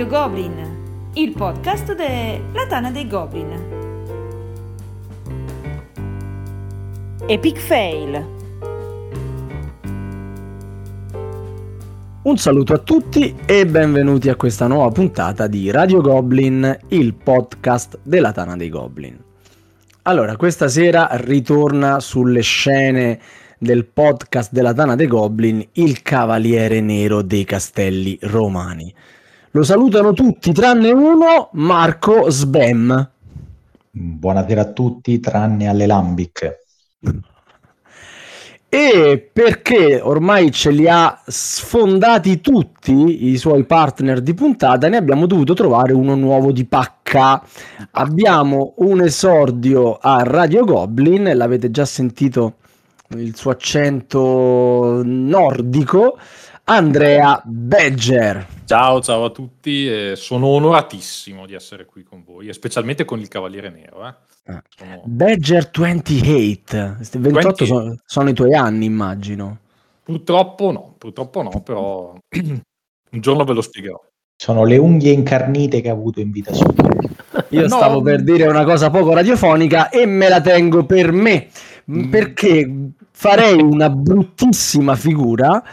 Radio Goblin, il podcast della Tana dei Goblin. Epic Fail. Un saluto a tutti e benvenuti a questa nuova puntata di Radio Goblin, il podcast della Tana dei Goblin. Allora, questa sera ritorna sulle scene del podcast della Tana dei Goblin il Cavaliere Nero dei Castelli Romani. Lo salutano tutti tranne uno, Marco Sbem. Buonasera a tutti tranne alle Lambic. E perché ormai ce li ha sfondati tutti i suoi partner di puntata, ne abbiamo dovuto trovare uno nuovo di pacca. Abbiamo un esordio a Radio Goblin, l'avete già sentito il suo accento nordico, Andrea Begger. Ciao, ciao a tutti, eh, sono onoratissimo di essere qui con voi, e specialmente con il Cavaliere Nero. Eh. Ah. Sono... Badger 28, 28 sono, sono, i tuoi anni immagino. Purtroppo no, purtroppo no, però un giorno ve lo spiegherò. Sono le unghie incarnite che ha avuto in vita sua. Io no. stavo per dire una cosa poco radiofonica e me la tengo per me, mm. perché farei una bruttissima figura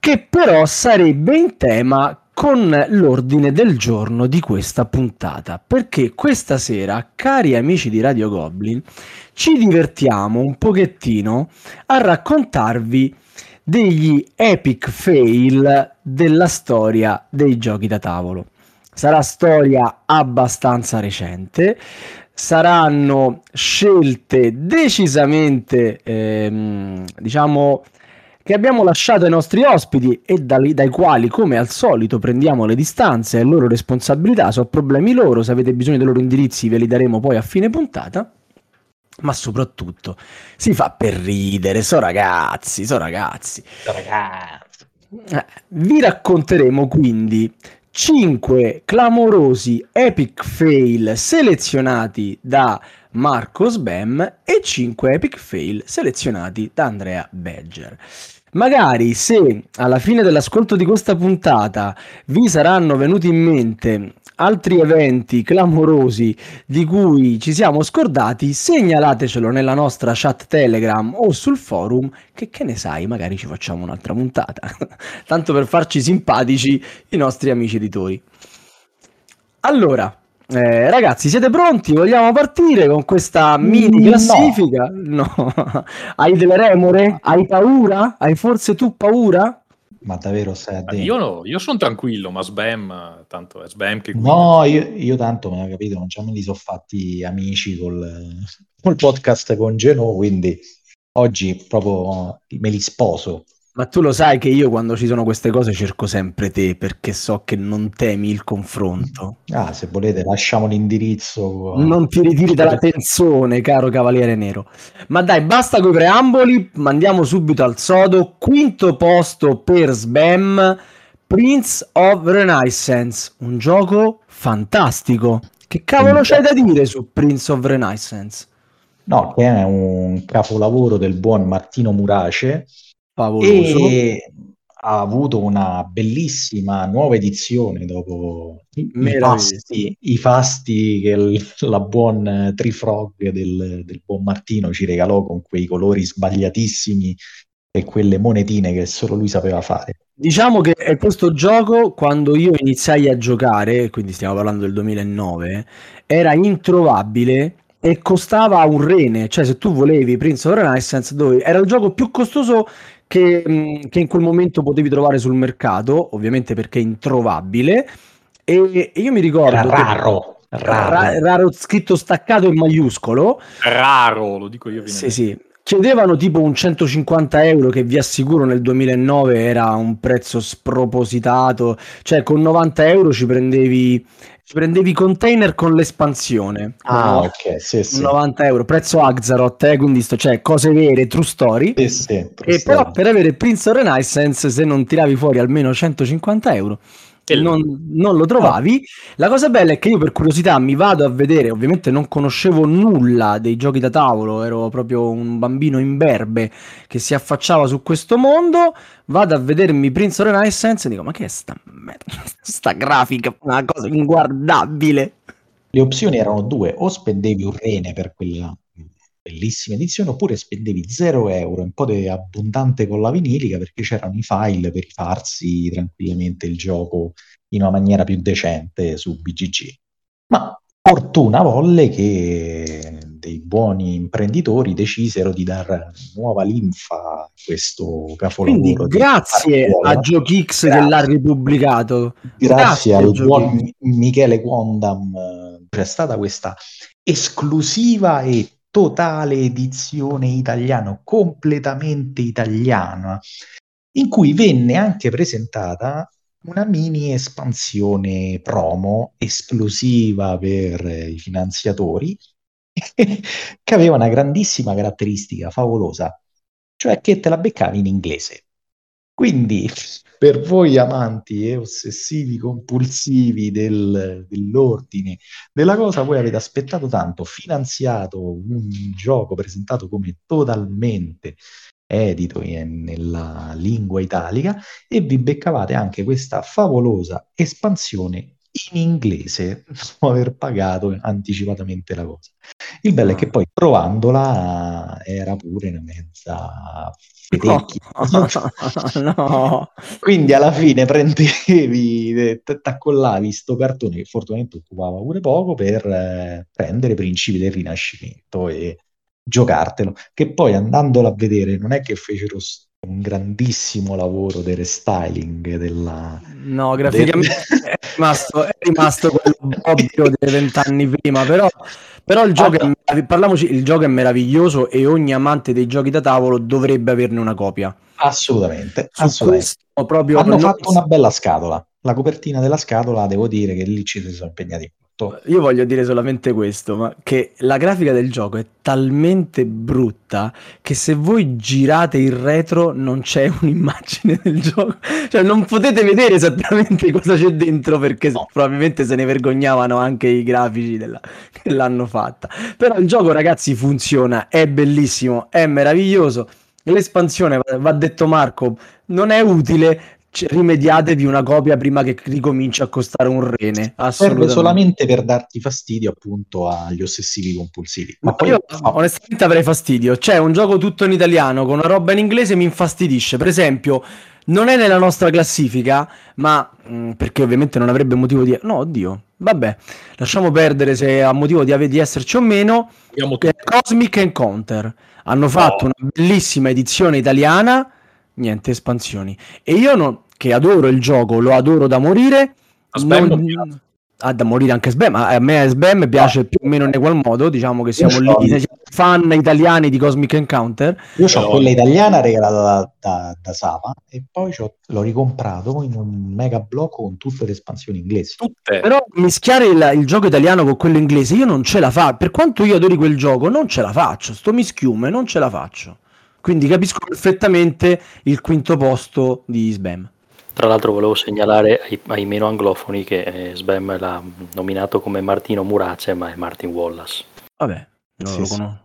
che però sarebbe in tema con l'ordine del giorno di questa puntata, perché questa sera, cari amici di Radio Goblin, ci divertiamo un pochettino a raccontarvi degli epic fail della storia dei giochi da tavolo. Sarà storia abbastanza recente, saranno scelte decisamente, ehm, diciamo, che abbiamo lasciato ai nostri ospiti e dai, dai quali, come al solito, prendiamo le distanze e loro responsabilità, sono problemi loro, se avete bisogno dei loro indirizzi ve li daremo poi a fine puntata, ma soprattutto si fa per ridere, so ragazzi, so ragazzi. So ragazzi. Eh, vi racconteremo quindi 5 clamorosi epic fail selezionati da Marco Sbem e 5 epic fail selezionati da Andrea Begger. Magari se alla fine dell'ascolto di questa puntata vi saranno venuti in mente altri eventi clamorosi di cui ci siamo scordati, segnalatecelo nella nostra chat Telegram o sul forum, che che ne sai, magari ci facciamo un'altra puntata, tanto per farci simpatici i nostri amici editori. Allora, eh, ragazzi, siete pronti? Vogliamo partire con questa mini classifica? No. no. Hai delle remore? Hai paura? Hai forse tu paura? Ma davvero stai a Io, no, io sono tranquillo, ma Sbam, tanto è Sbam che... No, io, io tanto, me l'ho capito, non ci me li sono fatti amici col, col podcast con Geno, quindi oggi proprio me li sposo. Ma tu lo sai che io quando ci sono queste cose cerco sempre te perché so che non temi il confronto. Ah, se volete lasciamo l'indirizzo. Non ti ritiri dalla tensione, caro Cavaliere Nero. Ma dai, basta con i preamboli, mandiamo subito al sodo. Quinto posto per Sbam, Prince of Renaissance, un gioco fantastico. Che cavolo c'hai da dire su Prince of Renaissance? No, che è un capolavoro del buon Martino Murace Favoloso. E ha avuto una bellissima nuova edizione dopo i fasti, i fasti, che il, la buon Trifrog del, del buon Martino ci regalò con quei colori sbagliatissimi e quelle monetine che solo lui sapeva fare. Diciamo che questo gioco, quando io iniziai a giocare, quindi stiamo parlando del 2009, era introvabile e costava un rene, cioè se tu volevi Prince of Renaissance, dove era il gioco più costoso che, mm, che, in quel momento potevi trovare sul mercato, ovviamente perché è introvabile. E, e io mi ricordo. Era raro. Raro. Ra- raro scritto staccato in maiuscolo. Raro, lo dico io. Sì, sì. Chiedevano tipo un 150 euro che vi assicuro nel 2009 era un prezzo spropositato, cioè con 90 euro ci prendevi ci prendevi i container con l'espansione. Ah, no? ok, sì, sì. 90 euro, prezzo Axaroth, eh, quindi sto, cioè cose vere, true story. Sì, sì, e story. però per avere Prince of Renaissance, se non tiravi fuori almeno 150 euro, non, non, lo trovavi. La cosa bella è che io per curiosità mi vado a vedere, ovviamente non conoscevo nulla dei giochi da tavolo, ero proprio un bambino imberbe che si affacciava su questo mondo, vado a vedermi Prince of Renaissance e dico ma che è sta, sta grafica, una cosa inguardabile. Le opzioni erano due, o spendevi un rene per quella bellissima edizione, oppure spendevi 0 euro, un po' di abbondante con la vinilica, perché c'erano i file per rifarsi tranquillamente il gioco in una maniera più decente su BGG. Ma fortuna volle che dei buoni imprenditori decisero di dar nuova linfa a questo capolavoro. Quindi grazie a GiochX che l'ha ripubblicato. Grazie, grazie al buon Michele Quondam c'è stata questa esclusiva e totale edizione italiana, completamente italiana, in cui venne anche presentata una mini espansione promo esclusiva per i finanziatori che aveva una grandissima caratteristica favolosa, cioè che te la beccavi in inglese. Quindi per voi amanti e ossessivi compulsivi del, dell'ordine della cosa, voi avete aspettato tanto, finanziato un gioco presentato come totalmente edito in, nella lingua italica e vi beccavate anche questa favolosa espansione in inglese dopo aver pagato anticipatamente la cosa. Il bello è che poi provandola era pure una mezza no, no. Quindi alla fine prendevi, t'accollavi sto cartone che fortunatamente occupava pure poco per eh, prendere Principi del Rinascimento e giocartelo, che poi andandolo a vedere non è che fecero un grandissimo lavoro di restyling della... No, graficamente del... è, rimasto, è rimasto quello ovvio dei vent'anni prima, però, però il, gioco ah, è, parliamoci, il gioco è meraviglioso e ogni amante dei giochi da tavolo dovrebbe averne una copia. Assolutamente, assolutamente. Proprio Hanno fatto una bella scatola. La copertina della scatola, devo dire che lì ci si sono impegnati. Io voglio dire solamente questo, ma che la grafica del gioco è talmente brutta che se voi girate il retro non c'è un'immagine del gioco. Cioè non potete vedere esattamente cosa c'è dentro perché no. probabilmente se ne vergognavano anche i grafici della... che l'hanno fatta. Però il gioco ragazzi funziona, è bellissimo, è meraviglioso. L'espansione, va detto Marco, non è utile, rimediatevi una copia prima che ricominci a costare un rene. Serve solamente per darti fastidio appunto agli ossessivi compulsivi. Ma, Ma io no. onestamente avrei fastidio. C'è un gioco tutto in italiano con una roba in inglese mi infastidisce. Per esempio, non è nella nostra classifica, ma mh, mm, perché ovviamente non avrebbe motivo di... No, oddio. Vabbè, lasciamo perdere se ha motivo di, di esserci o meno. Cosmic Encounter. Hanno fatto no. una bellissima edizione italiana niente espansioni. E io no, che adoro il gioco, lo adoro da morire. Non... Ah, da morire anche Sbam, ma a me Sbam piace no. più o meno in egual modo, diciamo che siamo lì, siamo fan italiani di Cosmic Encounter. Io ho quella italiana regalata da, da, da Sava e poi l'ho ricomprato in un mega blocco con tutte le espansioni inglesi. Tutte. Però mischiare il, il, gioco italiano con quello inglese io non ce la faccio, per quanto io adori quel gioco non ce la faccio, sto mischiume non ce la faccio. Quindi capisco perfettamente il quinto posto di Sbam. Tra l'altro volevo segnalare ai, ai meno anglofoni che eh, Sbam l'ha nominato come Martino Murace, ma è Martin Wallace. Vabbè, non sì, lo conosco.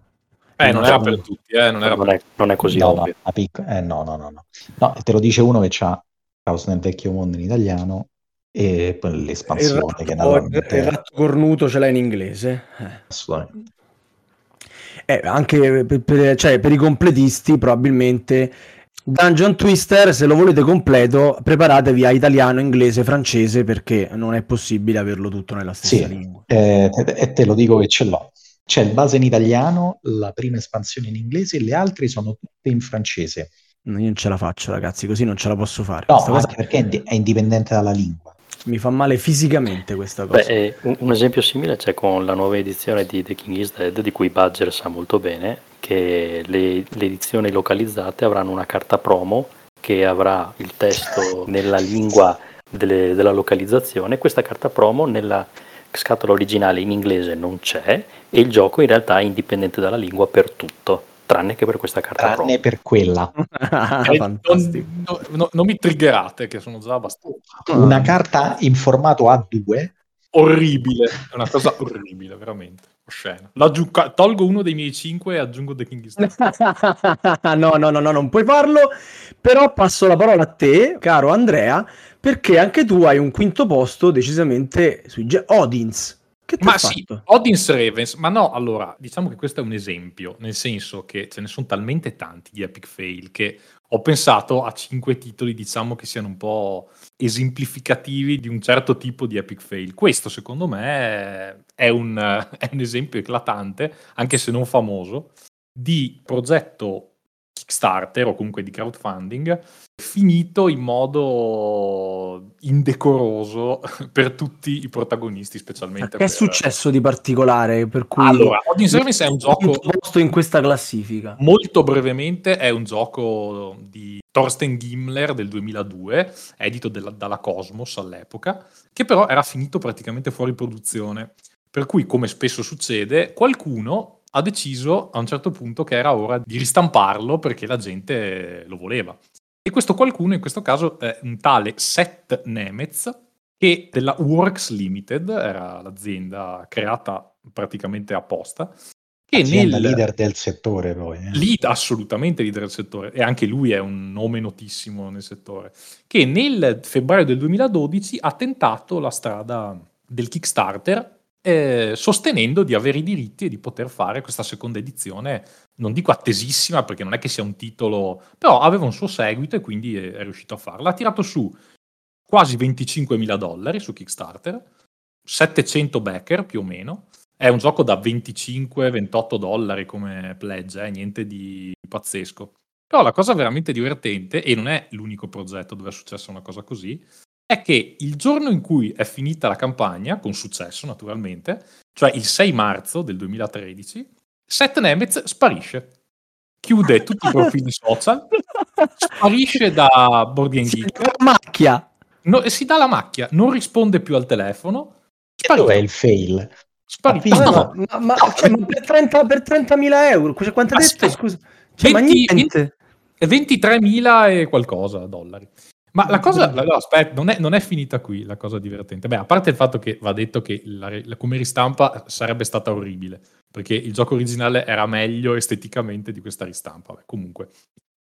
Eh, non, era per tutti, eh, non, era non, è, non è così no, ovvio. No, pic- eh, no, no, no, no. No, te lo dice uno che ha Caos nel vecchio mondo in italiano e poi l'espansione il ratto, che naturalmente... Il ratto cornuto ce l'ha in inglese. Eh. Assolutamente. Eh, anche per, per, cioè, per i completisti probabilmente Dungeon Twister, se lo volete completo, preparatevi a italiano, inglese, francese, perché non è possibile averlo tutto nella stessa sì, lingua. Eh, e te lo dico che ce l'ho. C'è il base in italiano, la prima espansione in inglese, le altre sono tutte in francese. No, io non ce la faccio, ragazzi, così non ce la posso fare. No, cosa... perché è indipendente dalla lingua mi fa male fisicamente questa cosa. Beh, un, esempio simile c'è con la nuova edizione di The King is Dead, di cui Badger sa molto bene, che le, le edizioni localizzate avranno una carta promo che avrà il testo nella lingua delle, della localizzazione. Questa carta promo nella scatola originale in inglese non c'è e il gioco in realtà è indipendente dalla lingua per tutto. Tranne che per questa carta tranne per quella. Non, non, non, mi triggerate che sono già abbastanza una carta in formato A2 orribile. È una cosa orribile veramente. Oscena. Tolgo uno dei miei cinque e aggiungo The King is no no no no non puoi farlo. Però passo la parola a te caro Andrea perché anche tu hai un quinto posto decisamente sui Ge- Odins ma sì, Odin's Ravens, ma no, allora, diciamo che questo è un esempio, nel senso che ce ne sono talmente tanti di epic fail che ho pensato a cinque titoli, diciamo, che siano un po' esemplificativi di un certo tipo di epic fail. Questo, secondo me, è un, è un esempio eclatante, anche se non famoso, di progetto Kickstarter o comunque di crowdfunding finito in modo indecoroso per tutti i protagonisti, specialmente. Che è successo di particolare per cui Allora, Odin Service è un gioco posto in questa classifica. Molto brevemente è un gioco di Thorsten Gimler del 2002, edito della, dalla Cosmos all'epoca, che però era finito praticamente fuori produzione. Per cui, come spesso succede, qualcuno ha deciso a un certo punto che era ora di ristamparlo perché la gente lo voleva. E questo qualcuno in questo caso è un tale Seth Nemeth che della Works Limited, era l'azienda creata praticamente apposta, che azienda nel... leader del settore poi. Eh. Lead, assolutamente leader del settore, e anche lui è un nome notissimo nel settore, che nel febbraio del 2012 ha tentato la strada del Kickstarter eh, sostenendo di avere i diritti e di poter fare questa seconda edizione, non dico attesissima perché non è che sia un titolo, però aveva un suo seguito e quindi è, è riuscito a farla. Ha tirato su quasi 25 mila dollari su Kickstarter, 700 backer più o meno. È un gioco da 25-28 dollari come pledge, eh, niente di pazzesco. Però la cosa veramente divertente, e non è l'unico progetto dove è successa una cosa così, è che il giorno in cui è finita la campagna, con successo naturalmente, cioè il 6 marzo del 2013, Seth Nemeth sparisce. Chiude tutti i profili social, sparisce da Board Game Geek. La macchia. No, si dà la macchia, non risponde più al telefono. Sparisce. Dov'è il fail? Sparisce. No, ma, ma, cioè, per, 30, per 30.000 euro, quanto hai detto? Scusa. Cioè, 20, ma niente. 23.000 e qualcosa dollari. Ma la cosa, no, aspetta, non è, non è, finita qui la cosa divertente. Beh, a parte il fatto che va detto che la, la, come ristampa sarebbe stata orribile, perché il gioco originale era meglio esteticamente di questa ristampa. Beh, comunque.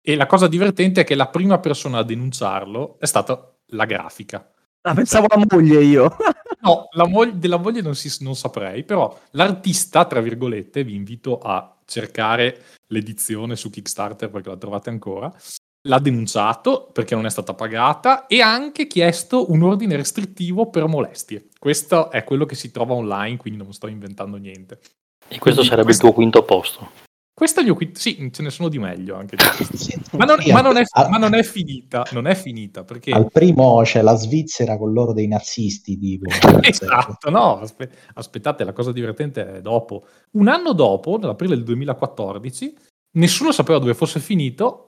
E la cosa divertente è che la prima persona a denunciarlo è stata la grafica. Ah, pensavo la moglie io. no, la moglie, della moglie non, si, non saprei, però l'artista, tra virgolette, vi invito a cercare l'edizione su Kickstarter perché la trovate ancora l'ha denunciato perché non è stata pagata e ha anche chiesto un ordine restrittivo per molestie. Questo è quello che si trova online, quindi non sto inventando niente. E questo quindi, sarebbe questo... il tuo quinto posto? Questo è il mio quinto, sì, ce ne sono di meglio anche di ma, non, ma, non è, ma, non, è, finita, non è finita perché... Al primo c'è la Svizzera con loro dei nazisti, tipo. esatto, no, aspe- aspettate, la cosa divertente è dopo. Un anno dopo, nell'aprile del 2014, nessuno sapeva dove fosse finito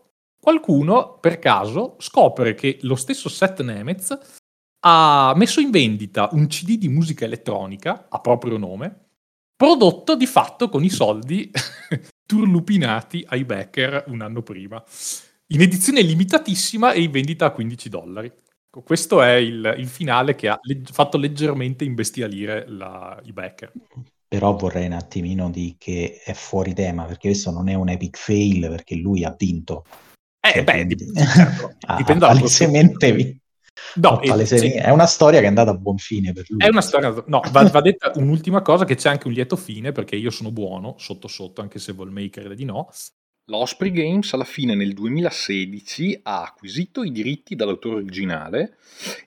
qualcuno per caso scopre che lo stesso Seth Nemeth ha messo in vendita un CD di musica elettronica a proprio nome, prodotto di fatto con i soldi turlupinati ai backer un anno prima, in edizione limitatissima e in vendita a 15 dollari. Ecco, questo è il, il finale che ha leg- fatto leggermente imbestialire la, i backer. Però vorrei un attimino di che è fuori tema perché questo non è un epic fail perché lui ha vinto eh, cioè, beh, dip- certo, dipende ah, palesemente vi... No, no sì. è una storia che è andata a buon fine per lui. È una storia, no, va, va, detta un'ultima cosa che c'è anche un lieto fine perché io sono buono sotto sotto, anche se Volmei crede di no. L'Osprey Games alla fine nel 2016 ha acquisito i diritti dall'autore originale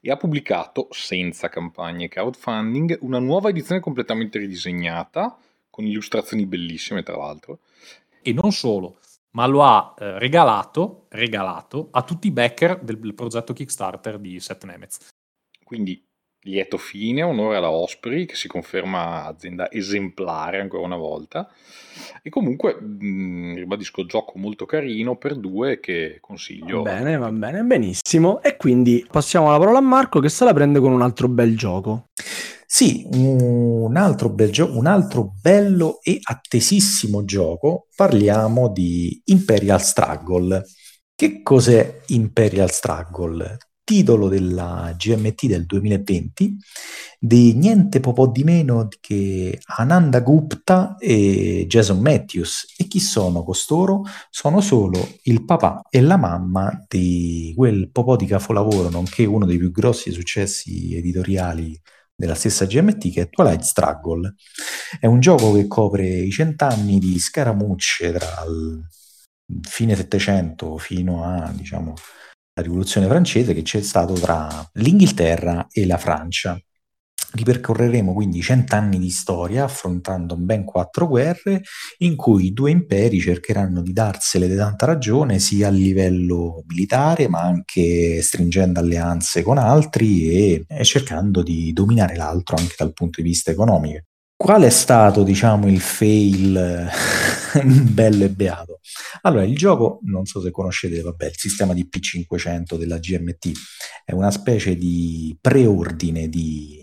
e ha pubblicato, senza campagne crowdfunding, una nuova edizione completamente ridisegnata, con illustrazioni bellissime tra l'altro. E non solo, ma lo ha eh, regalato, regalato, a tutti i backer del, del progetto Kickstarter di Seth Nemeth. Quindi lieto fine, onore alla Osprey che si conferma azienda esemplare ancora una volta e comunque mh, mm, ribadisco gioco molto carino per due che consiglio. Va bene, va bene, benissimo e quindi passiamo la parola a Marco che se la prende con un altro bel gioco. Sì, un altro, bel gio- un altro bello e attesissimo gioco, parliamo di Imperial Struggle. Che cos'è Imperial Struggle? Titolo della GMT del 2020 di niente po' di meno che Ananda Gupta e Jason Matthews. E chi sono costoro? Sono solo il papà e la mamma di quel po' di capolavoro, nonché uno dei più grossi successi editoriali della stessa GMT che è Twilight Struggle. È un gioco che copre i cent'anni di scaramucce tra il fine Settecento fino a, diciamo, la rivoluzione francese che c'è stato tra l'Inghilterra e la Francia. Ripercorreremo quindi cent'anni di storia affrontando ben quattro guerre in cui i due imperi cercheranno di darsele di tanta ragione sia a livello militare ma anche stringendo alleanze con altri e, e cercando di dominare l'altro anche dal punto di vista economico. Qual è stato, diciamo, il fail bello e beato? Allora, il gioco, non so se conoscete, vabbè, il sistema di P500 della GMT è una specie di preordine di,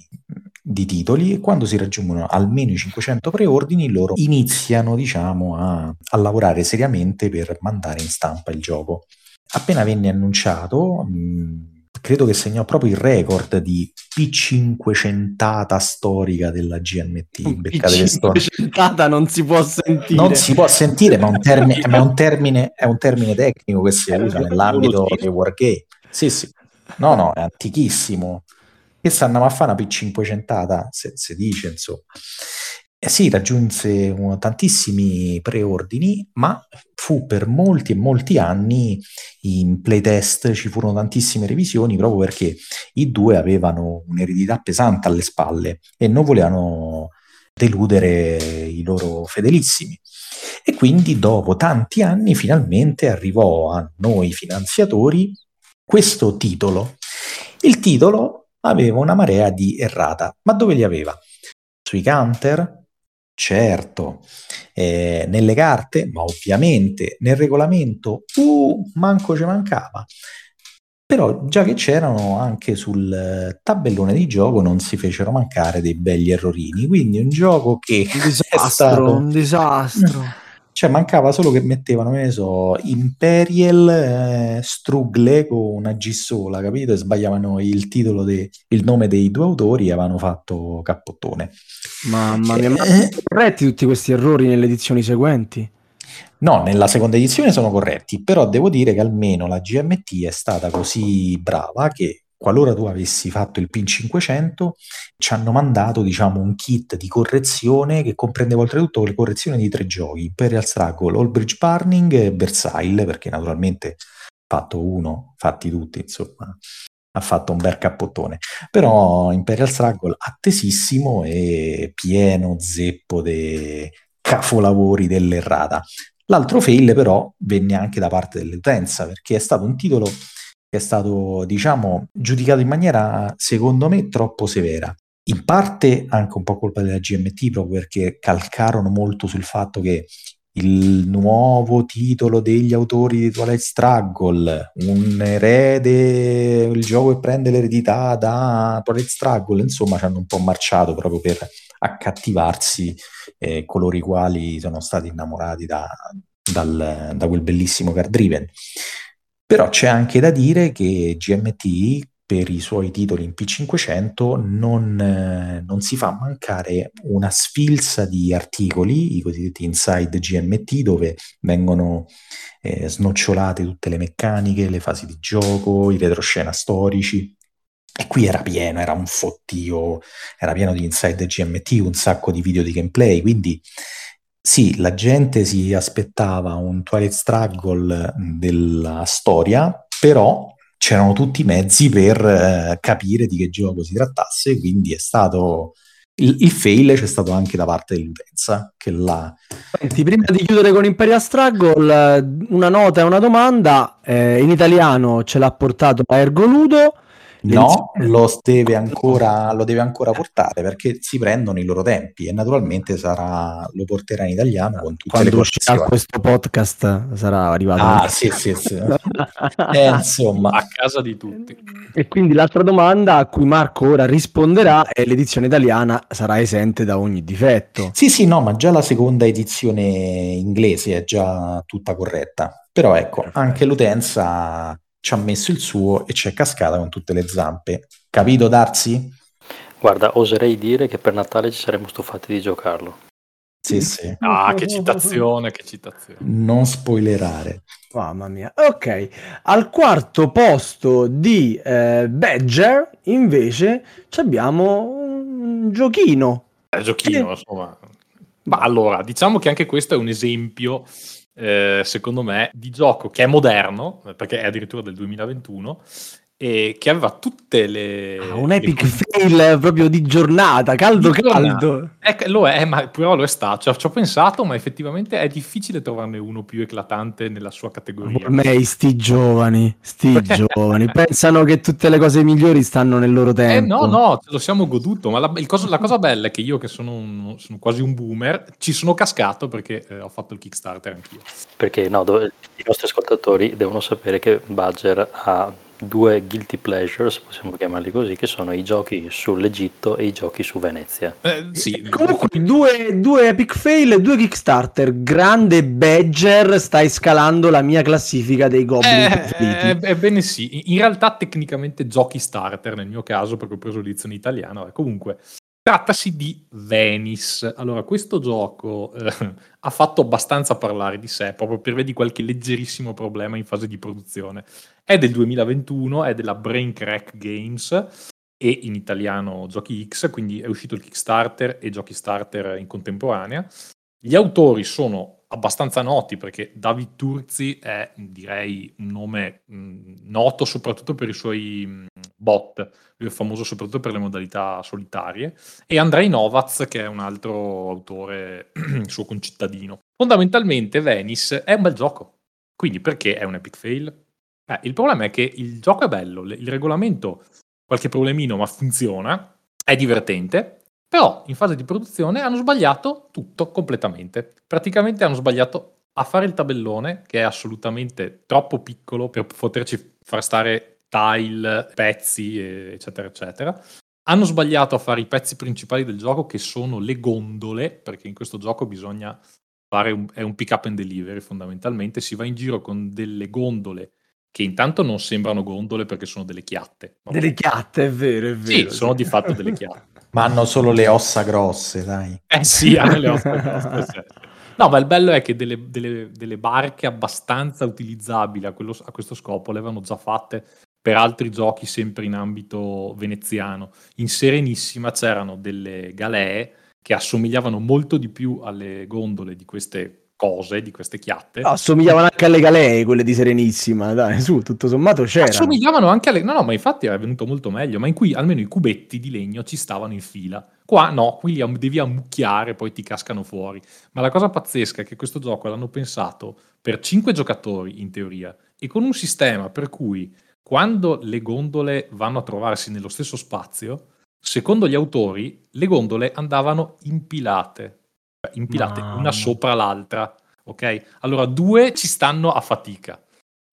di titoli e quando si raggiungono almeno i 500 preordini loro iniziano, diciamo, a, a lavorare seriamente per mandare in stampa il gioco. Appena venne annunciato... Mh, credo che segnò proprio il record di P500 storica della GMT. P500 non si può sentire. Non si può sentire, ma, un termine, ma è, un termine, è, un termine, tecnico che si usa nell'ambito dei wargame. Sì, sì. No, no, è antichissimo. Che stanno a fare una P500, se, se dice, insomma. Eh sì, raggiunse uh, tantissimi preordini, ma fu per molti e molti anni in playtest, ci furono tantissime revisioni proprio perché i due avevano un'eredità pesante alle spalle e non volevano deludere i loro fedelissimi. E quindi dopo tanti anni finalmente arrivò a noi finanziatori questo titolo. Il titolo aveva una marea di errata, ma dove li aveva? Sui counter, Certo, eh, nelle carte, ma ovviamente nel regolamento, uh, manco ci mancava. Però già che c'erano anche sul tabellone di gioco non si fecero mancare dei belli errorini, quindi un gioco che un disastro, è stato un disastro. Cioè, mancava solo che mettevano, ne so, Imperial eh, Strugle con una G sola, capito? E sbagliavano il titolo, de, il nome dei due autori e avevano fatto cappottone. Mamma mia, ma eh, corretti tutti questi errori nelle edizioni seguenti? No, nella seconda edizione sono corretti, però devo dire che almeno la GMT è stata così brava che qualora tu avessi fatto il PIN 500, ci hanno mandato diciamo, un kit di correzione che comprendeva oltretutto le correzioni di tre giochi, Imperial Struggle, All Bridge Burning e Versailles, perché naturalmente fatto uno, fatti tutti, insomma, ha fatto un bel cappottone. Però Imperial Struggle attesissimo e pieno zeppo dei capolavori dell'errata. L'altro fail però venne anche da parte dell'utenza, perché è stato un titolo che è stato, diciamo, giudicato in maniera, secondo me, troppo severa. In parte anche un po' colpa della GMT, proprio perché calcarono molto sul fatto che il nuovo titolo degli autori di Twilight Struggle, un erede, il gioco che prende l'eredità da Twilight Struggle, insomma ci hanno un po' marciato proprio per accattivarsi eh, coloro i quali sono stati innamorati da, dal, da quel bellissimo Card Driven. Però c'è anche da dire che GMT per i suoi titoli in P500 non, eh, non, si fa mancare una sfilza di articoli, i cosiddetti inside GMT, dove vengono eh, snocciolate tutte le meccaniche, le fasi di gioco, i retroscena storici. E qui era pieno, era un fottio, era pieno di inside GMT, un sacco di video di gameplay, quindi sì, la gente si aspettava un Twilight Struggle della storia, però c'erano tutti i mezzi per eh, capire di che gioco si trattasse, quindi è stato il, il, fail c'è stato anche da parte dell'utenza che l'ha... Senti, prima di chiudere con Imperial Struggle una nota e una domanda eh, in italiano ce l'ha portato a Ergoludo No, lo deve, ancora, lo deve ancora portare perché si prendono i loro tempi e naturalmente sarà, lo porterà in italiano con tutte Quando le uscirà questo podcast sarà arrivato. Ah, sì, sì, sì. eh, insomma. A casa di tutti. E quindi l'altra domanda a cui Marco ora risponderà è l'edizione italiana sarà esente da ogni difetto. Sì, sì, no, ma già la seconda edizione inglese è già tutta corretta. Però ecco, anche l'utenza ci ha messo il suo e ci è cascata con tutte le zampe. Capito, Darsi? Guarda, oserei dire che per Natale ci saremmo stufati di giocarlo. Sì, sì. Ah, che citazione, che citazione. Non spoilerare. Mamma mia. Ok, al quarto posto di eh, Badger invece abbiamo un giochino. È giochino, che... insomma. Ma allora, diciamo che anche questo è un esempio eh, secondo me, di gioco che è moderno, perché è addirittura del 2021, e che aveva tutte le... Ah, un epic le... fail proprio di giornata, caldo di caldo. Ecco, lo è, ma però lo è stato. Cioè, ci ho pensato, ma effettivamente è difficile trovarne uno più eclatante nella sua categoria. Ormai sti giovani, sti giovani, pensano che tutte le cose migliori stanno nel loro tempo. Eh no, no, ce lo siamo goduto, ma la, cosa, la cosa, bella è che io che sono, un, sono, quasi un boomer, ci sono cascato perché eh, ho fatto il Kickstarter anch'io. Perché no, dove, i nostri ascoltatori devono sapere che Badger ha due guilty pleasures, possiamo chiamarli così, che sono i giochi sull'Egitto e i giochi su Venezia. Eh, sì. Comunque due, due, epic fail e due Kickstarter. Grande Badger, stai scalando la mia classifica dei goblin. Eh, ebbene sì, in realtà tecnicamente giochi starter nel mio caso perché ho preso l'edizione italiana. Comunque, Trattasi di Venice. Allora, questo gioco eh, ha fatto abbastanza parlare di sé proprio per di qualche leggerissimo problema in fase di produzione. È del 2021, è della Brain Crack Games e in italiano Giochi X, quindi è uscito il Kickstarter e Giochi Starter in contemporanea. Gli autori sono abbastanza noti perché David Turzi è direi un nome mh, noto soprattutto per i suoi mh, bot, lui è famoso soprattutto per le modalità solitarie, e Andrei Novaz che è un altro autore suo concittadino. Fondamentalmente Venice è un bel gioco, quindi perché è un epic fail? Eh, il problema è che il gioco è bello, il regolamento qualche problemino ma funziona, è divertente, però in fase di produzione hanno sbagliato tutto completamente. Praticamente hanno sbagliato a fare il tabellone, che è assolutamente troppo piccolo per poterci far stare tile, pezzi, eccetera, eccetera. Hanno sbagliato a fare i pezzi principali del gioco, che sono le gondole, perché in questo gioco bisogna fare un, è un pick up and delivery fondamentalmente. Si va in giro con delle gondole che intanto non sembrano gondole perché sono delle chiatte. Delle chiatte, è vero, è vero. Sì, sono di fatto delle chiatte. Ma hanno solo le ossa grosse, dai. Eh sì, hanno le ossa grosse. No, ma il bello è che delle, delle, delle barche abbastanza utilizzabili a, quello, a, questo scopo le avevano già fatte per altri giochi sempre in ambito veneziano. In Serenissima c'erano delle galee che assomigliavano molto di più alle gondole di queste cose, di queste chiatte. No, assomigliavano anche alle galee, quelle di Serenissima, dai, su, tutto sommato c'era. Assomigliavano anche alle... No, no, ma infatti era venuto molto meglio, ma in cui almeno i cubetti di legno ci stavano in fila. Qua no, qui li devi ammucchiare, poi ti cascano fuori. Ma la cosa pazzesca è che questo gioco l'hanno pensato per 5 giocatori, in teoria, e con un sistema per cui quando le gondole vanno a trovarsi nello stesso spazio, secondo gli autori, le gondole andavano impilate impilate Mamma. una sopra l'altra. Ok? Allora due ci stanno a fatica.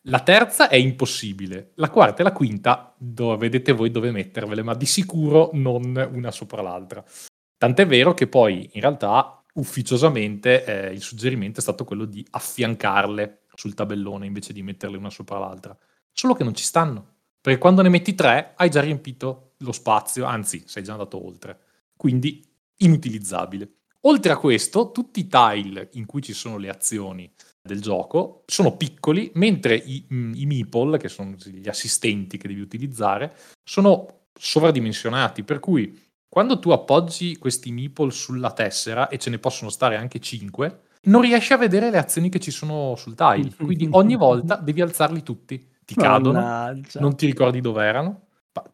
La terza è impossibile. La quarta e la quinta dove vedete voi dove mettervele, ma di sicuro non una sopra l'altra. Tant'è vero che poi in realtà ufficiosamente eh, il suggerimento è stato quello di affiancarle sul tabellone invece di metterle una sopra l'altra. Solo che non ci stanno. Perché quando ne metti tre hai già riempito lo spazio, anzi sei già andato oltre. Quindi inutilizzabile. Oltre a questo, tutti i tile in cui ci sono le azioni del gioco sono piccoli, mentre i, mm, i meeple, che sono gli assistenti che devi utilizzare, sono sovradimensionati, per cui quando tu appoggi questi meeple sulla tessera e ce ne possono stare anche 5, non riesci a vedere le azioni che ci sono sul tile, quindi ogni volta devi alzarli tutti, ti cadono, Mannaggia. non ti ricordi dove erano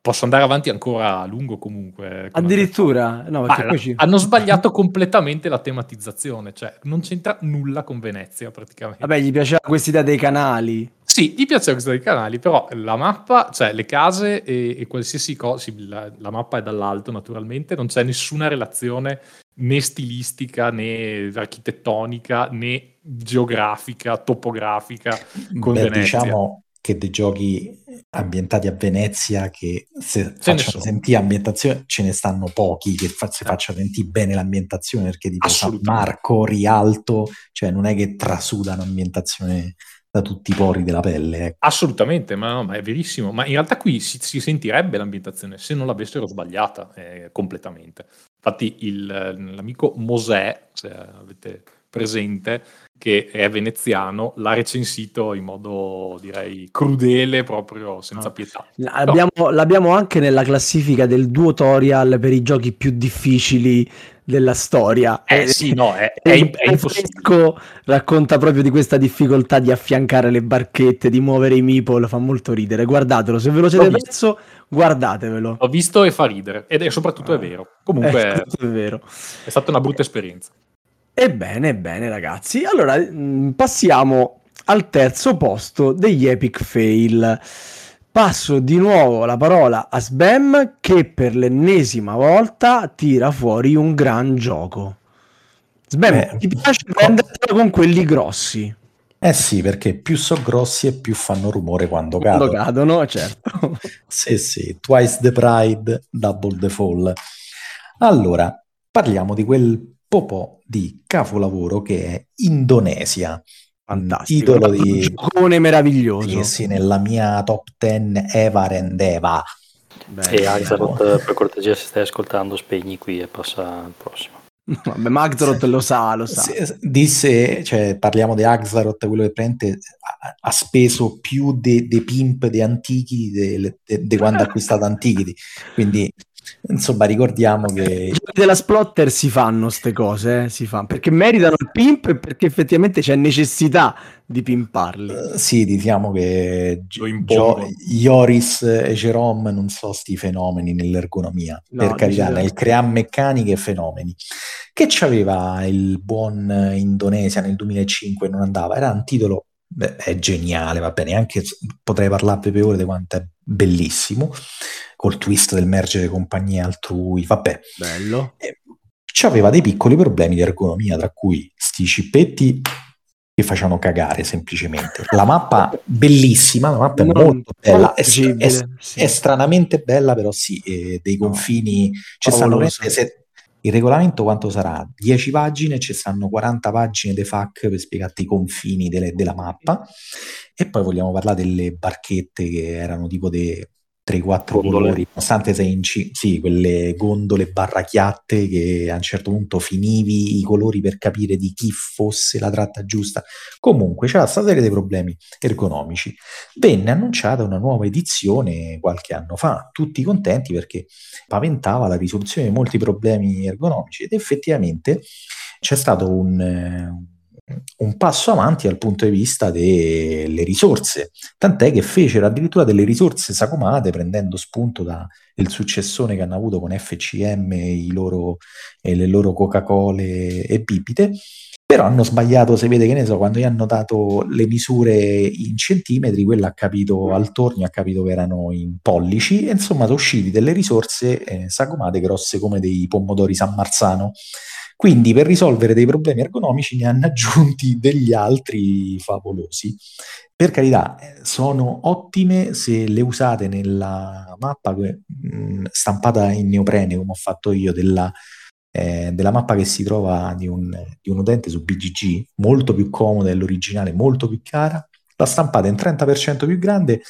Posso andare avanti ancora a lungo comunque. Addirittura? No, ah, ci... Hanno sbagliato completamente la tematizzazione, cioè non c'entra nulla con Venezia praticamente. Vabbè, gli piaceva questa idea dei canali. Sì, gli piace questa dei canali, però la mappa, cioè le case e, e qualsiasi cosa, sì, la, la, mappa è dall'alto naturalmente, non c'è nessuna relazione né stilistica né architettonica né geografica, topografica con Beh, Venezia. Diciamo che dei giochi ambientati a Venezia che se facciano sentire ambientazione ce ne stanno pochi che fa, si faccia sentire bene l'ambientazione perché tipo San Marco, Rialto, cioè non è che trasudano ambientazione da tutti i pori della pelle. Ecco. Assolutamente, ma, no, ma, è verissimo. Ma in realtà qui si, si sentirebbe l'ambientazione se non l'avessero sbagliata eh, completamente. Infatti il, l'amico Mosè, se avete presente, che è veneziano, l'ha recensito in modo direi crudele, proprio senza no. pietà. L'abbiamo, no. l'abbiamo, anche nella classifica del tutorial per i giochi più difficili della storia. Eh, eh sì, no, è, è, è, è impossibile. Racconta proprio di questa difficoltà di affiancare le barchette, di muovere i meeple, fa molto ridere. Guardatelo, se ve lo siete perso, guardatevelo. L'ho visto e fa ridere, ed è soprattutto è vero. Comunque è, è vero. È stata una brutta esperienza. Ebbene, bene ragazzi. Allora, mm, passiamo al terzo posto degli epic fail. Passo di nuovo la parola a Sbam che per l'ennesima volta tira fuori un gran gioco. Sbam, eh, ti piace prendertela con quelli grossi? Eh sì, perché più sono grossi e più fanno rumore quando, quando cadono. cadono, certo. sì, sì, twice the pride, double the fall. Allora, parliamo di quel popò di capolavoro che è Indonesia. Fantastico. Titolo di... Un giocone meraviglioso. Sì, sì, nella mia top 10 Eva rendeva. E Axaroth, per cortesia, se stai ascoltando, spegni qui e passa al prossimo. Vabbè, ma Axaroth lo sa, lo sa. Disse, cioè, parliamo di Axaroth, quello che prende ha, ha speso più dei de pimp di antichi di quando ha acquistato Antichity. Quindi Insomma, ricordiamo che... Della Splotter si fanno queste cose, eh? si fanno, perché meritano il pimp e perché effettivamente c'è necessità di pimparli. Uh, sì, diciamo che Gio- Ioris e Jerome non so sti fenomeni nell'ergonomia, no, per carità, nel creare meccaniche e fenomeni. Che c'aveva il buon Indonesia nel 2005 non andava, era un titolo beh, è geniale, va bene, anche potrei parlarvi per ore di quanto è bellissimo col twist del mergere compagnie altrui, vabbè. Bello. aveva dei piccoli problemi di ergonomia, tra cui sti cippetti che facevano cagare semplicemente. La mappa bellissima, la mappa è non molto bella, è, è, sì. è, stranamente bella, però sì, eh, dei confini, ci stanno se, il regolamento quanto sarà? 10 pagine, ci stanno 40 pagine de FAC per spiegarti i confini delle, della mappa e poi vogliamo parlare delle barchette che erano tipo de 3-4 colori, nonostante sei in C, sì, quelle gondole barracchiatte che a un certo punto finivi i colori per capire di chi fosse la tratta giusta. Comunque c'era questa serie di problemi ergonomici. Venne annunciata una nuova edizione qualche anno fa, tutti contenti perché paventava la risoluzione di molti problemi ergonomici ed effettivamente c'è stato un un passo avanti dal punto di vista delle risorse, tant'è che fecero addirittura delle risorse sacomate prendendo spunto dal successone che hanno avuto con FCM loro, e le loro Coca-Cola e bibite, però hanno sbagliato, se vede che ne so, quando gli hanno dato le misure in centimetri, quello ha capito al tornio, ha capito che erano in pollici, e insomma sono usciti delle risorse eh, sagomate grosse come dei pomodori San Marzano quindi per risolvere dei problemi ergonomici ne hanno aggiunti degli altri favolosi. Per carità, eh, sono ottime se le usate nella mappa mh, stampata in neoprene, come ho fatto io, della, eh, della mappa che si trova di un, di un utente su BGG, molto più comoda dell'originale, molto più cara. La stampata in 30% più grande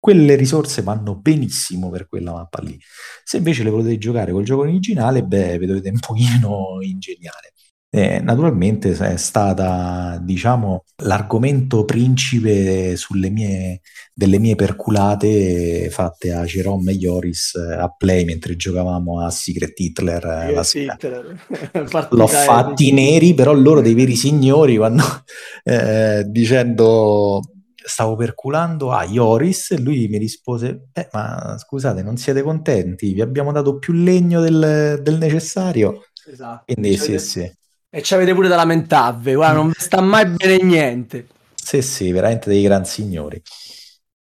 quelle risorse vanno benissimo per quella mappa lì. Se invece le volete giocare col gioco originale, beh, vi dovete un pochino ingegnare. Eh, naturalmente è stata, diciamo, l'argomento principe sulle mie, delle mie perculate fatte a Jerome e Ioris eh, a Play mentre giocavamo a Secret Hitler. Eh, la Hitler. L'ho fatti neri, però loro dei veri signori quando eh, dicendo stavo perculando a Ioris e lui mi rispose, eh, ma scusate, non siete contenti? Vi abbiamo dato più legno del, del necessario. Esatto. Quindi sì, sì. E ci avete pure da lamentarvi, guarda, non sta mai bene niente. Sì, sì, veramente dei gran signori.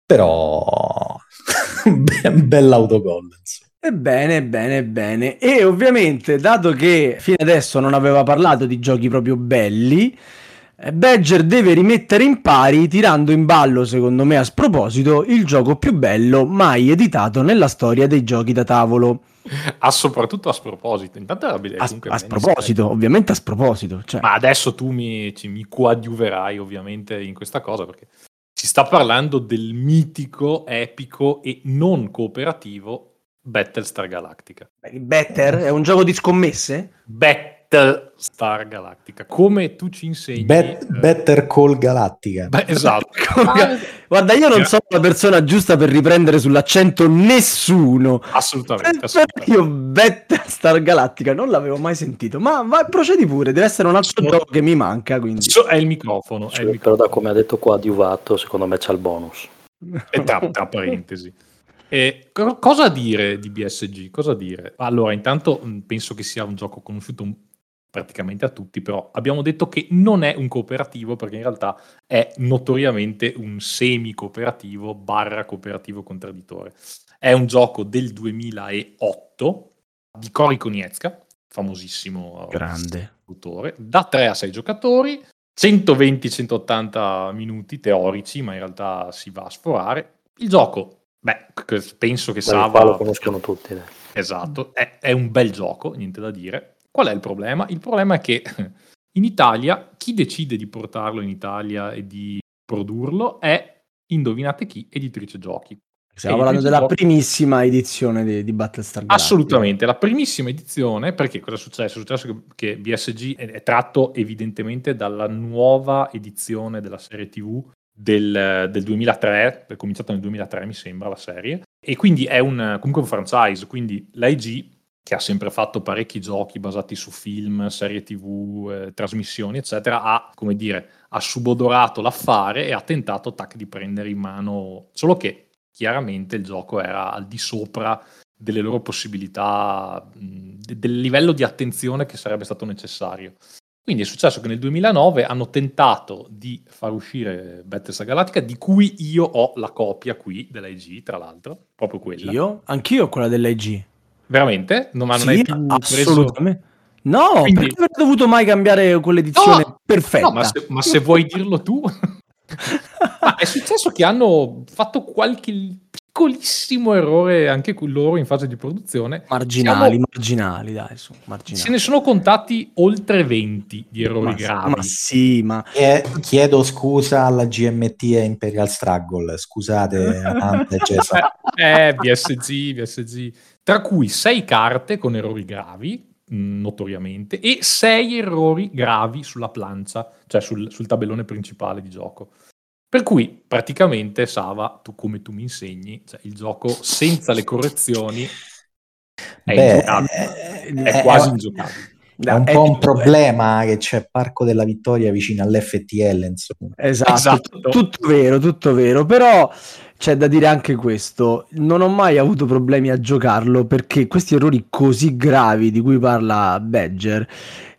Però, bella autogol. Ebbene, bene, bene. E ovviamente, dato che fino adesso non aveva parlato di giochi proprio belli, Badger deve rimettere in pari tirando in ballo, secondo me a sproposito, il gioco più bello mai editato nella storia dei giochi da tavolo. Ah, soprattutto a sproposito. Intanto era bene, A, a sproposito, ovviamente a sproposito. Cioè. Ma adesso tu mi, ci, mi coadiuverai ovviamente in questa cosa perché si sta parlando del mitico, epico e non cooperativo Battlestar Galactica. Better è un gioco di scommesse? Battlestar Galactica. Come tu ci insegni... Bet- eh, Better Call Galactica. beh, esatto. Guarda, io non sono la persona giusta per riprendere sull'accento nessuno. assolutamente. Assolutamente. Io Battlestar Galactica non l'avevo mai sentito, ma, ma procedi pure, deve essere un altro gioco che mi manca, quindi. So- è il microfono. È il Però microfono. da come ha detto coadiuvato, secondo me c'ha il bonus. E tra, tra parentesi. E co- cosa dire di BSG? Cosa dire? Allora, intanto penso che sia un gioco conosciuto praticamente a tutti, però abbiamo detto che non è un cooperativo perché in realtà è notoriamente un semi-cooperativo barra cooperativo contradditore. È un gioco del 2008 di Cory Konietzka, famosissimo Grande. autore, da 3 a 6 giocatori, 120-180 minuti teorici, ma in realtà si va a sforare. Il gioco, beh, penso che qua lo Sava... conoscono tutti. dai. Esatto, è, è un bel gioco, niente da dire. Qual è il problema? Il problema è che in Italia chi decide di portarlo in Italia e di produrlo è, indovinate chi, editrice giochi. Stiamo parlando della gioco- primissima edizione di, di Battlestar Galactica. Assolutamente, la primissima edizione, perché cosa è successo? È successo che, che BSG è, è tratto evidentemente dalla nuova edizione della serie TV del, del 2003, è cominciata nel 2003 mi sembra la serie, e quindi è un, comunque un franchise, quindi l'AIG che ha sempre fatto parecchi giochi basati su film, serie tv, eh, trasmissioni, eccetera, ha, come dire, ha subodorato l'affare e ha tentato tac, di prendere in mano, solo che chiaramente il gioco era al di sopra delle loro possibilità, mh, de- del livello di attenzione che sarebbe stato necessario. Quindi è successo che nel 2009 hanno tentato di far uscire Battlestar Galactica, di cui io ho la copia qui dell'IG, tra l'altro, proprio quella. Io? Anch'io quella dell'AG. Veramente? Non, ma non Sì, hai più preso... assolutamente. No, Quindi- perché avrei dovuto mai cambiare quell'edizione No, perfetta? No, ma se, ma se vuoi dirlo tu... Ma è successo che hanno fatto qualche piccolissimo errore anche loro in fase di produzione. Marginali, Siamo- marginali, dai, su, marginali. Se ne sono contati oltre 20 di errori ma, gravi. ma sì, ma E chiedo scusa alla GMT e Imperial Struggle. Scusate, Amante e Cesare. eh, BSG, BSG. Tra cui 6 carte con errori gravi, mh, notoriamente, e 6 errori gravi sulla plancia, cioè sul, sul tabellone principale di gioco. Per cui praticamente, Sava, tu come tu mi insegni, cioè, il gioco senza le correzioni è Beh, ingiocabile. eh, È eh, quasi eh, ingiocabile. È un po' un problema che c'è Parco della Vittoria vicino all'FTL, insomma. Esatto, Esatto. tutto vero, tutto vero, però c'è da dire anche questo, non ho mai avuto problemi a giocarlo perché questi errori così gravi di cui parla Badger,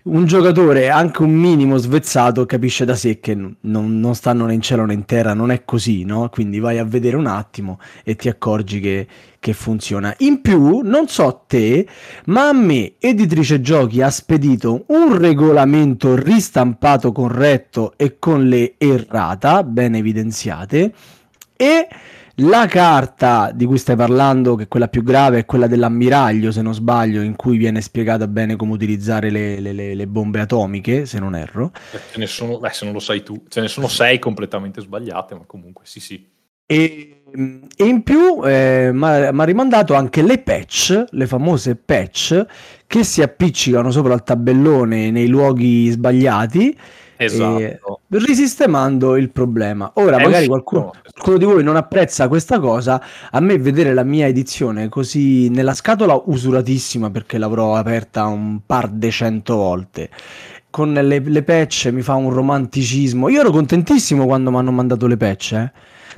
un giocatore anche un minimo svezzato capisce da sé che non, non stanno né in cielo né in terra, non è così, no? Quindi vai a vedere un attimo e ti accorgi che, che funziona. In più, non so te, ma a me editrice giochi ha spedito un regolamento ristampato corretto e con le errata ben evidenziate e la carta di cui stai parlando, che è quella più grave, è quella dell'ammiraglio, se non sbaglio, in cui viene spiegata bene come utilizzare le, le- le- le bombe atomiche, se non erro. Ce ne sono, beh, se non lo sai tu, ce ne sono 6 completamente sbagliate, ma comunque sì, sì. E, e in più eh, mi ha rimandato anche le patch, le famose patch, che si appiccicano sopra il tabellone nei luoghi sbagliati, Esatto. risistemando il problema. Ora, È magari uscito- qualcuno, qualcuno di voi non apprezza questa cosa, a me vedere la mia edizione così nella scatola usuratissima, perché l'avrò aperta un par de cento volte, con le, le patch mi fa un romanticismo. Io ero contentissimo quando mi hanno mandato le patch, eh.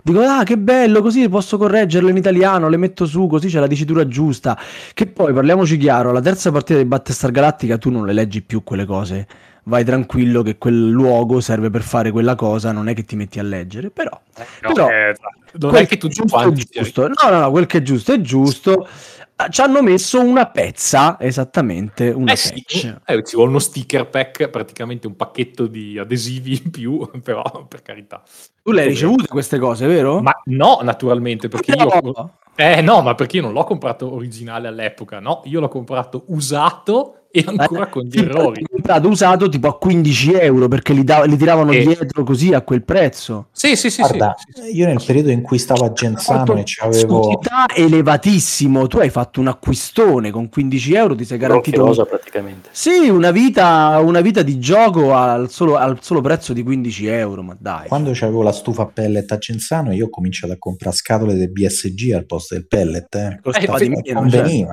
Dico, ah, che bello, così posso correggerle in italiano, le metto su, così c'è la dicitura giusta. Che poi, parliamoci chiaro, la terza partita di Battlestar Galactica tu non le leggi più quelle cose. Vai tranquillo che quel luogo serve per fare quella cosa, non è che ti metti a leggere, però, No, però eh, non quel è che tutti giusto quanti giusto. No, no, no, quel che è giusto è giusto. Ah, Ci hanno messo una pezza, esattamente, una Eh sì, eh, ci vuole uno sticker pack, praticamente un pacchetto di adesivi in più, però per carità. Tu le hai Come- ricevute queste cose, vero? Ma no, naturalmente, perché No. io... Eh no, ma perché io non l'ho comprato originale all'epoca, no? Io l'ho comprato usato e ancora con gli Sì, errori. l'ho comprato usato tipo a 15 euro perché li, da- li tiravano Eh. dietro così a quel prezzo. Sì, sì, sì, Guarda, sì, sì. io nel periodo in cui stavo a Genzano e c'avevo... Società elevatissimo. Tu hai fatto un acquistone con 15 euro, ti sei garantito Rosa praticamente. sì, una vita, una vita di gioco al solo, al solo prezzo di 15 euro. Ma dai, Quando c'avevo la stufa pellet a Genzano, io ho cominciato a comprare scatole del BSG al posto del pellet. Eh. costava Eh, di infatti- meno.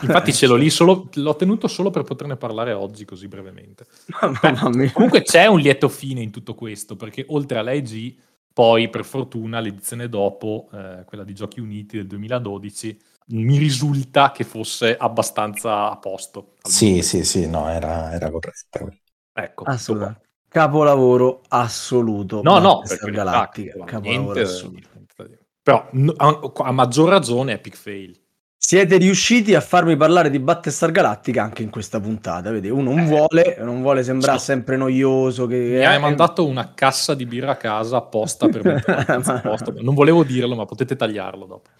Infatti ce l'ho lì solo, l'ho tenuto solo per poterne parlare oggi così brevemente. Mamma mia. Comunque c'è un lieto fine in tutto questo, perché oltre all'AEG, poi per fortuna l'edizione dopo, eh, quella di Giochi Uniti del 2012, mi risulta che fosse abbastanza a posto. Sì, sì, sì, no, era, era corretta. Ecco, Assolutamente. Capolavoro assoluto. No, no, perché niente, capolavoro assoluto. Però a maggior ragione Epic Fail. Siete riusciti a farmi parlare di Battlestar Galactica anche in questa puntata, vedi? Uno non vuole, non vuole sembrare sì. sempre noioso. Che Mi hai mandato una cassa di birra a casa apposta per mettere la pizza a posto. Non volevo dirlo, ma potete tagliarlo dopo.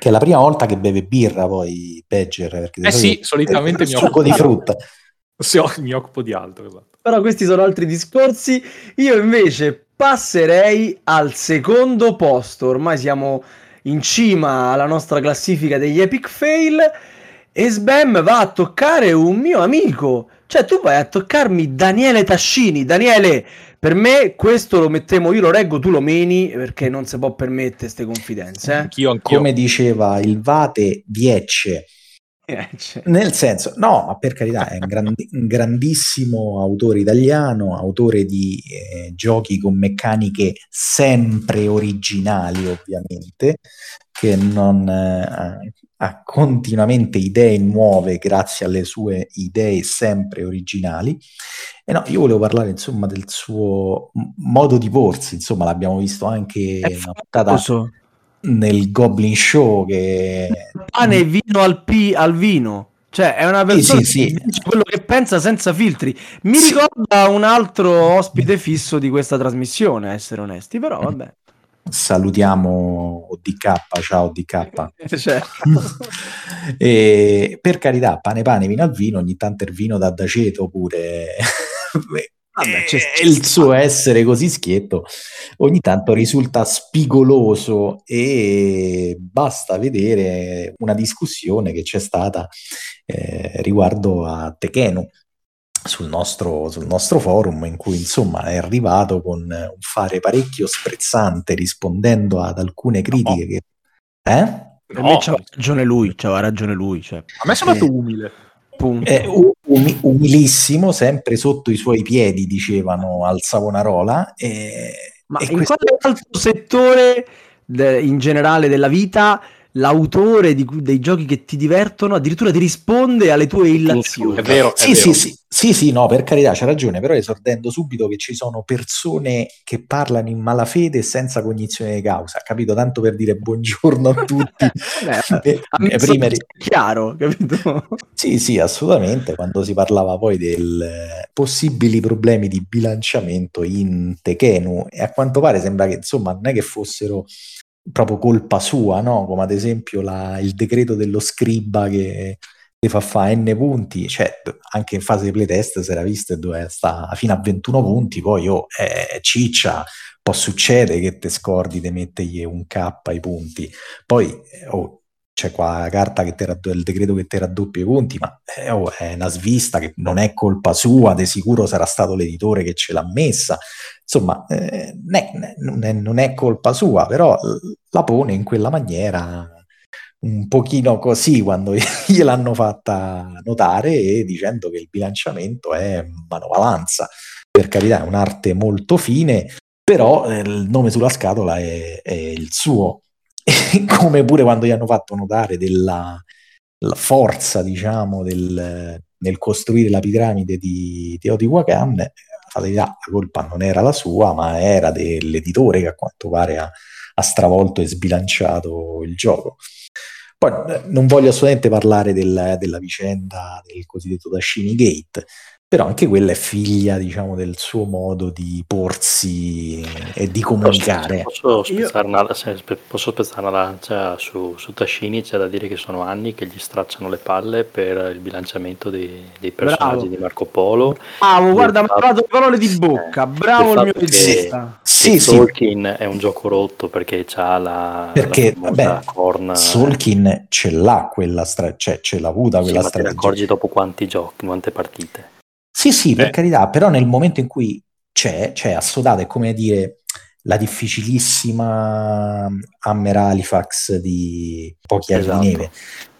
Che è la prima volta che beve birra poi Badger. Eh sì, solitamente eh, mi occupo di frutta. Sì, mi occupo di altro, esatto. Però questi sono altri discorsi. Io invece passerei al secondo posto. Ormai siamo in cima alla nostra classifica degli epic fail. E Sbam va a toccare un mio amico. Cioè, tu vai a toccarmi Daniele Tascini. Daniele, per me questo lo mettiamo, io lo reggo, tu lo meni, perché non si può permettere queste confidenze. Anch'io, anch'io. Come diceva il Vate, Viecce. Eh? Cioè. Nel senso, no, ma per carità, è un, grandi- un grandissimo autore italiano, autore di eh, giochi con meccaniche sempre originali, ovviamente, che non eh, ha continuamente idee nuove grazie alle sue idee sempre originali. E no, io volevo parlare insomma del suo modo di porsi, insomma, l'abbiamo visto anche È una puntata famoso. Nel Goblin Show che pane e vino al, pi- al vino. Cioè, è una persona sì, sì. che dice quello che pensa senza filtri. Mi Sì. ricorda un altro ospite fisso di questa trasmissione, a essere onesti, però vabbè. salutiamo ODK, ciao ODK. Cioè, e, per carità, pane pane, vino al vino, ogni tanto il vino da d'aceto pure. Vabbè, E il suo essere così schietto ogni tanto risulta spigoloso e basta vedere una discussione che c'è stata eh, riguardo a Tekenu sul nostro, sul nostro forum in cui insomma è arrivato con un fare parecchio sprezzante rispondendo ad alcune critiche che... Eh? per me c'aveva ragione lui, c'aveva ragione lui. Cioè, a me è sembrato umile. Punto. Eh, u- umi- umilissimo, sempre sotto i suoi piedi, dicevano al Savonarola. E, Ma e in questo- quale altro settore de- in generale della vita l'autore di dei giochi che ti divertono addirittura ti risponde alle tue illazioni? È vero, è Sì, vero. sì, sì, sì, sì, no, per carità, c'è ragione, però esordendo subito che ci sono persone che parlano in malafede e senza cognizione di causa, capito? Tanto per dire buongiorno a tutti. Vabbè, Eh, a me eh, prima ri- chiaro, capito? Sì, sì, assolutamente. Quando si parlava poi del eh, possibili problemi di bilanciamento in Tekenu, e a quanto pare sembra che insomma non è che fossero proprio colpa sua, no? Come ad esempio la- il decreto dello scriba che ti fa fare n punti, cioè anche in fase di playtest si era visto dove sta fino a 21 punti, poi oh, eh, ciccia, può succedere che te scordi di mettergli un K ai punti, poi oh, c'è qua la carta che ti raddo- il decreto che ti raddoppia i punti, ma eh, oh, è una svista che non è colpa sua, di sicuro sarà stato l'editore che ce l'ha messa. Insomma, eh, non, è, non è- non è colpa sua, però la pone in quella maniera un pochino così quando gliel'hanno fatta notare e dicendo che il bilanciamento è manovalanza. Per carità, è un'arte molto fine, però eh, il nome sulla scatola è, è il suo. come pure quando gli hanno fatto notare della la forza, diciamo, del, nel costruire la piramide di Teotihuacan, fatalità, la colpa non era la sua, ma era dell'editore che a quanto pare ha, ha stravolto e sbilanciato il gioco. Poi non voglio assolutamente parlare del, della vicenda del cosiddetto Dashini Gate, però anche quella è figlia, diciamo, del suo modo di porsi e di comunicare. Posso, spezzare, una, posso spezzare una lancia su, su Tashini? C'è da dire che sono anni che gli stracciano le palle per il bilanciamento dei, dei personaggi bravo. di Marco Polo. Bravo, guarda, mi ha le parole di bocca, bravo il, il mio regista. Sì, sì. Tolkien è un gioco rotto perché c'ha la, perché, la vabbè, corna. Tolkien ce l'ha quella stra- cioè ce l'ha avuta quella sì, strategia. Ma te ne accorgi dopo quanti giochi, quante partite? Sì, sì, per carità, però nel momento in cui c'è, c'è assodato, è come dire la difficilissima Hammer Halifax di pochi anni esatto. di neve.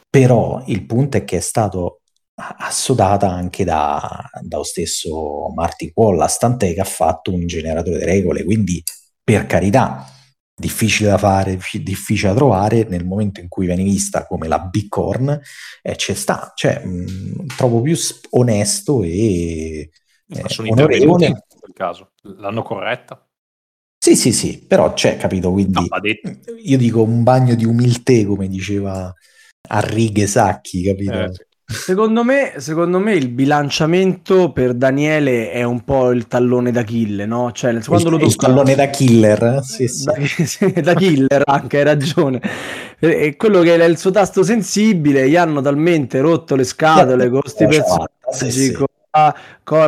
Però il punto è che è stato assodata anche da, dallo stesso Martin Wallace, tant'è che ha fatto un generatore di regole, quindi per carità, difficile da fare, difficile da trovare, nel momento in cui viene vista come la Bicorn, eh, c'è sta, cioè, mh, trovo più onesto e eh, sono onorevole. in quel caso, l'hanno corretta. Sì, sì, sì, però c'è, capito, quindi no, io dico un bagno di umiltà, come diceva a righe Sacchi, capito? Eh, sì. Secondo me, secondo me, il bilanciamento per Daniele è un po' il tallone da kill, no? Cioè, quando il, lo tocca... tallone da killer, sì, sì. Da, da killer anche, hai ragione. E quello che è il suo tasto sensibile, gli hanno talmente rotto le scatole con questi personaggi, sì, sì.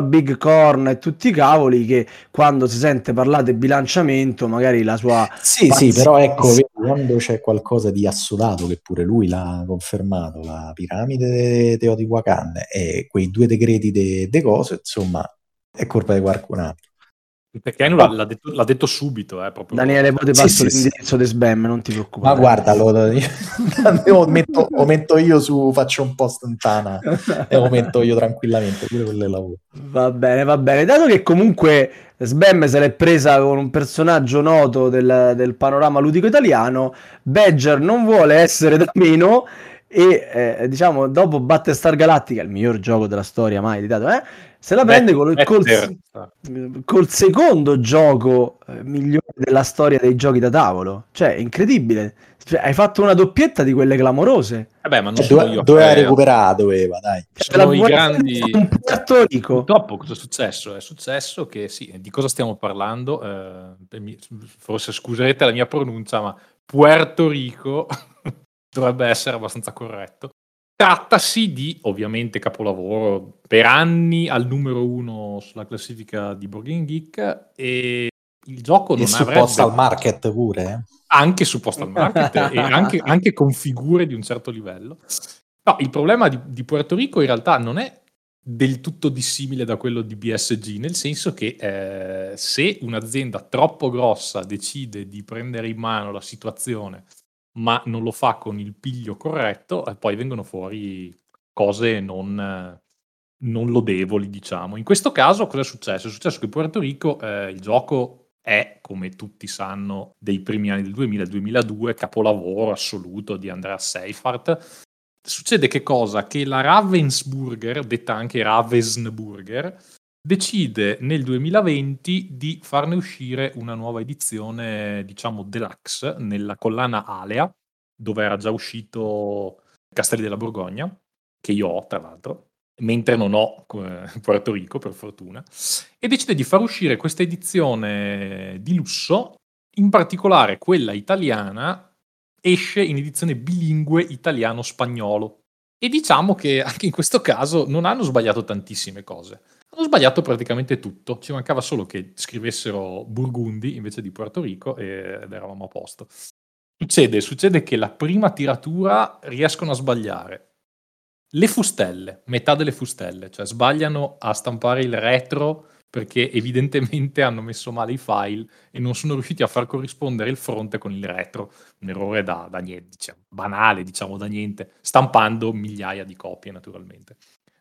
Big Corn e tutti i cavoli che quando si sente parlare di bilanciamento magari la sua sì sì però ecco quando c'è qualcosa di assodato che pure lui l'ha confermato la piramide di Teotihuacan e quei due decreti de, de cose insomma è colpa di qualcun altro perché oh. l'ha, detto, l'ha, detto, subito. Eh, Daniele, poi ti passo sì, l'indirizzo sì. di Sbam, non ti preoccupare. Ma guarda, lo, lo, metto, lo, metto, io su, faccio un post in tana e lo metto io tranquillamente, pure quello lavoro. Va bene, va bene. Dato che comunque Sbam se l'è presa con un personaggio noto del, del panorama ludico italiano, Badger non vuole essere da meno e eh, diciamo dopo Battlestar Galactica, il miglior gioco della storia mai editato, eh? Se la prende col, col, col, secondo gioco eh, migliore della storia dei giochi da tavolo. Cioè, è incredibile. Cioè, hai fatto una doppietta di quelle clamorose. Vabbè, ma non cioè, dove, doveva recuperare, doveva, dai. Sono i grandi... Purtroppo cosa è successo? È successo che, sì, di cosa stiamo parlando? Eh, forse scuserete la mia pronuncia, ma Puerto Rico dovrebbe essere abbastanza corretto. Trattasi di, ovviamente, capolavoro per anni al numero uno sulla classifica di Board Geek e il gioco non e su Postal Market pure. Eh? Anche su Postal Market e anche, anche, con figure di un certo livello. No, il problema di, di, Puerto Rico in realtà non è del tutto dissimile da quello di BSG, nel senso che eh, se un'azienda troppo grossa decide di prendere in mano la situazione ma non lo fa con il piglio corretto e poi vengono fuori cose non, non lodevoli, diciamo. In questo caso cosa è successo? È successo che in Puerto Rico eh, il gioco è, come tutti sanno, dei primi anni del 2000-2002, capolavoro assoluto di Andrea Seifert. Succede che cosa? Che la Ravensburger, detta anche Ravensburger, decide nel 2020 di farne uscire una nuova edizione, diciamo, deluxe nella collana Alea, dove era già uscito Castelli della Borgogna, che io ho tra l'altro, mentre non ho eh, Puerto Rico per fortuna, e decide di far uscire questa edizione di lusso, in particolare quella italiana, esce in edizione bilingue italiano-spagnolo. E diciamo che anche in questo caso non hanno sbagliato tantissime cose. Hanno sbagliato praticamente tutto, ci mancava solo che scrivessero Burgundi invece di Puerto Rico ed eravamo a posto. Succede, succede che la prima tiratura riescono a sbagliare le fustelle, metà delle fustelle, cioè sbagliano a stampare il retro perché evidentemente hanno messo male i file e non sono riusciti a far corrispondere il fronte con il retro, un errore da, da niente, diciamo, banale, diciamo da niente, stampando migliaia di copie naturalmente.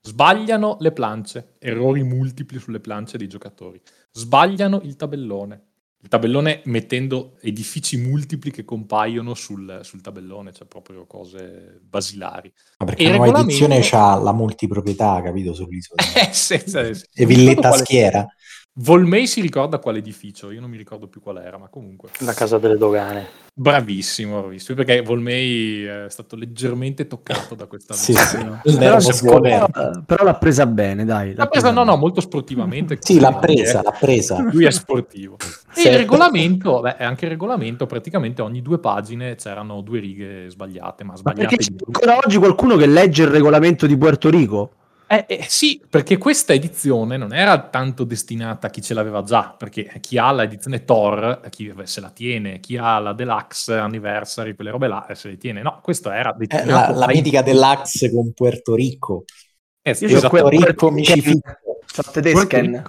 Sbagliano le planche, errori multipli sulle planche dei giocatori. Sbagliano il tabellone. il tabellone mettendo edifici multipli che compaiono sul, sul tabellone, cioè proprio cose basilari. Ma perché la nuova regolamento... edizione ha la multiproprietà, capito, sull'isola. eh, senza, e villetta schiera. Volmei si ricorda quale edificio, io non mi ricordo più qual era, ma comunque. La casa delle dogane. Bravissimo, bravissimo, perché Volmei è stato leggermente toccato da questa sì, sì, no. però, però, però, l'ha presa bene, dai. L'ha, presa, no, no, molto sportivamente. sì, l'ha presa, è, l'ha presa. Lui è sportivo. e il regolamento, beh, anche il regolamento, praticamente ogni due pagine c'erano due righe sbagliate, ma sbagliate. Ma perché c'è ancora oggi qualcuno che legge il regolamento di Puerto Rico? Eh, eh, sì, perché questa edizione non era tanto destinata a chi ce l'aveva già, perché chi ha l'edizione Thor, chi se la tiene, chi ha la Deluxe Anniversary, quelle robe là, se le tiene. No, questo era eh, la, la mitica Deluxe con Puerto Rico. Eh, Io Puerto Rico mi ci tedesche.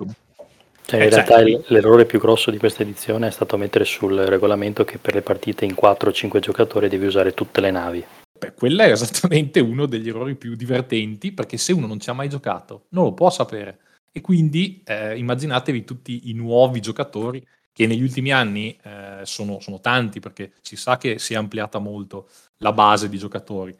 Cioè, in eh, realtà certo. l'errore più grosso di questa edizione è stato mettere sul regolamento che per le partite in 4 o 5 giocatori devi usare tutte le navi. Beh, quello è esattamente uno degli errori più divertenti, perché se uno non ci ha mai giocato, non lo può sapere. E quindi eh, immaginatevi tutti i nuovi giocatori che negli ultimi anni eh, sono, sono, tanti, perché si sa che si è ampliata molto la base di giocatori.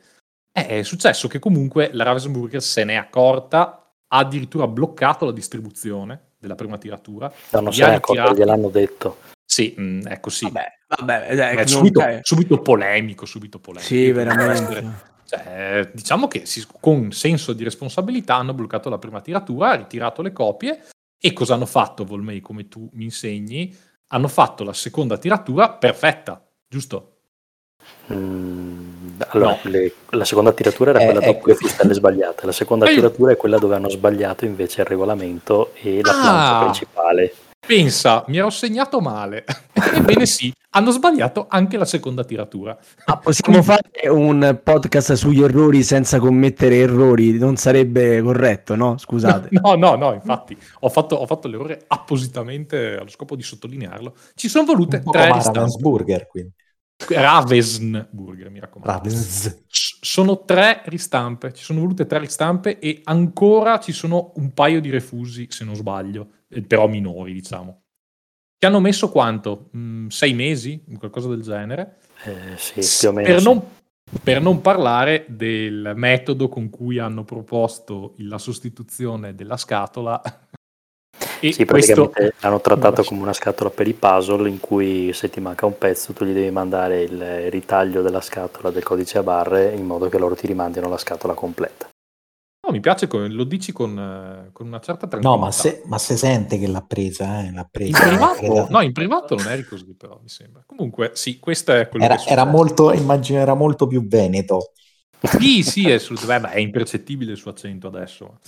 Eh, è successo che comunque la Ravensburger se n'è accorta, ha addirittura bloccato la distribuzione della prima tiratura. No, non se n'è accorta, gliel'hanno detto. Sì, mh, mm, ecco sì. Vabbè, vabbè dai, eh, subito, subito, polemico, subito polemico. Sì, veramente. Cioè, diciamo che si, con senso di responsabilità hanno bloccato la prima tiratura, ha ritirato le copie e cosa hanno fatto, Volmei, come tu mi insegni? Hanno fatto la seconda tiratura perfetta, giusto? Mm, allora, no. le, la seconda tiratura era eh, quella dopo le fistelle sbagliate, la seconda eh, tiratura è quella dove hanno sbagliato invece il regolamento e la ah, plancia principale. Pensa, mi ero segnato male. Ebbene sì, hanno sbagliato anche la seconda tiratura. Ma possiamo fare un podcast sugli errori senza commettere errori? Non sarebbe corretto, no? Scusate. No, no, no, infatti ho fatto, ho fatto l'errore appositamente allo scopo di sottolinearlo. Ci sono volute tre Ravensburger, quindi. Ravensburger, mi raccomando. Ravens. Sono tre ristampe, ci sono volute tre ristampe e ancora ci sono un paio di refusi, se non sbaglio però minori, diciamo. Ti hanno messo quanto? Mm, sei mesi? Qualcosa del genere? Eh, sì, più o meno. Per, non, per non parlare del metodo con cui hanno proposto la sostituzione della scatola e sì, praticamente questo... l'hanno trattato come una scatola per i puzzle in cui se ti manca un pezzo tu gli devi mandare il ritaglio della scatola del codice a barre in modo che loro ti rimandino la scatola completa. No, mi piace, lo dici con, con una certa tranquillità. No, ma se, ma se sente che l'ha presa, eh, l'ha presa. In privato, no, in privato non eri così, però mi sembra. Comunque, sì, questo è quello era, che era molto, immagino, era molto più veneto. Sì, sì, è, sul, beh, è impercettibile il suo accento adesso.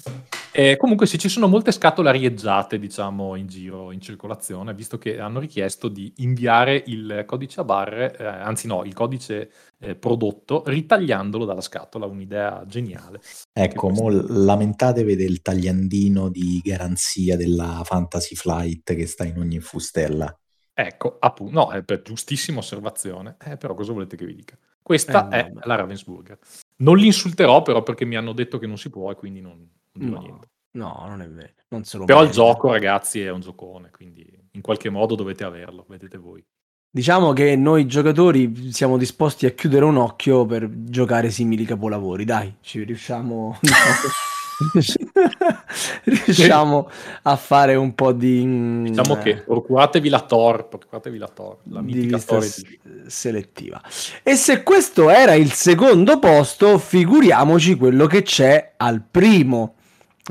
Eh, comunque sì, ci sono molte scatole arieggiate, diciamo, in giro, in circolazione, visto che hanno richiesto di inviare il codice a barre, eh, anzi no, il codice eh, prodotto, ritagliandolo dalla scatola, un'idea geniale. Ecco, mo lamentatevi del tagliandino di garanzia della Fantasy Flight che sta in ogni fustella. Ecco, appunto, no, è per giustissima osservazione, eh, però cosa volete che vi dica? Questa eh, è no. la Ravensburger. Non li insulterò però perché mi hanno detto che non si può e quindi non, non no, niente. No, non è vero. Non però merita. il gioco, ragazzi, è un giocone, quindi in qualche modo dovete averlo, vedete voi. Diciamo che noi giocatori siamo disposti a chiudere un occhio per giocare simili capolavori, dai, ci riusciamo... riusciamo a fare un po' di diciamo eh, che procuratevi la Tor procuratevi la Tor la mitica Tor di... selettiva e se questo era il secondo posto figuriamoci quello che c'è al primo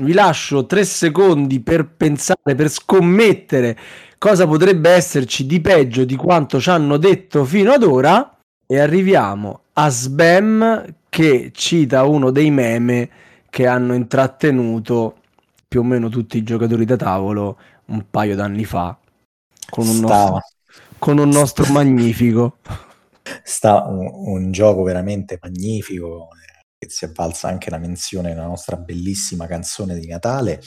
vi lascio tre secondi per pensare per scommettere cosa potrebbe esserci di peggio di quanto ci hanno detto fino ad ora e arriviamo a Sbam che cita uno dei meme che hanno intrattenuto più o meno tutti i giocatori da tavolo un paio d'anni fa con un, nostro, con un nostro magnifico. Sta un, un, gioco veramente magnifico che si è avvalsa anche la menzione nella nostra bellissima canzone di Natale.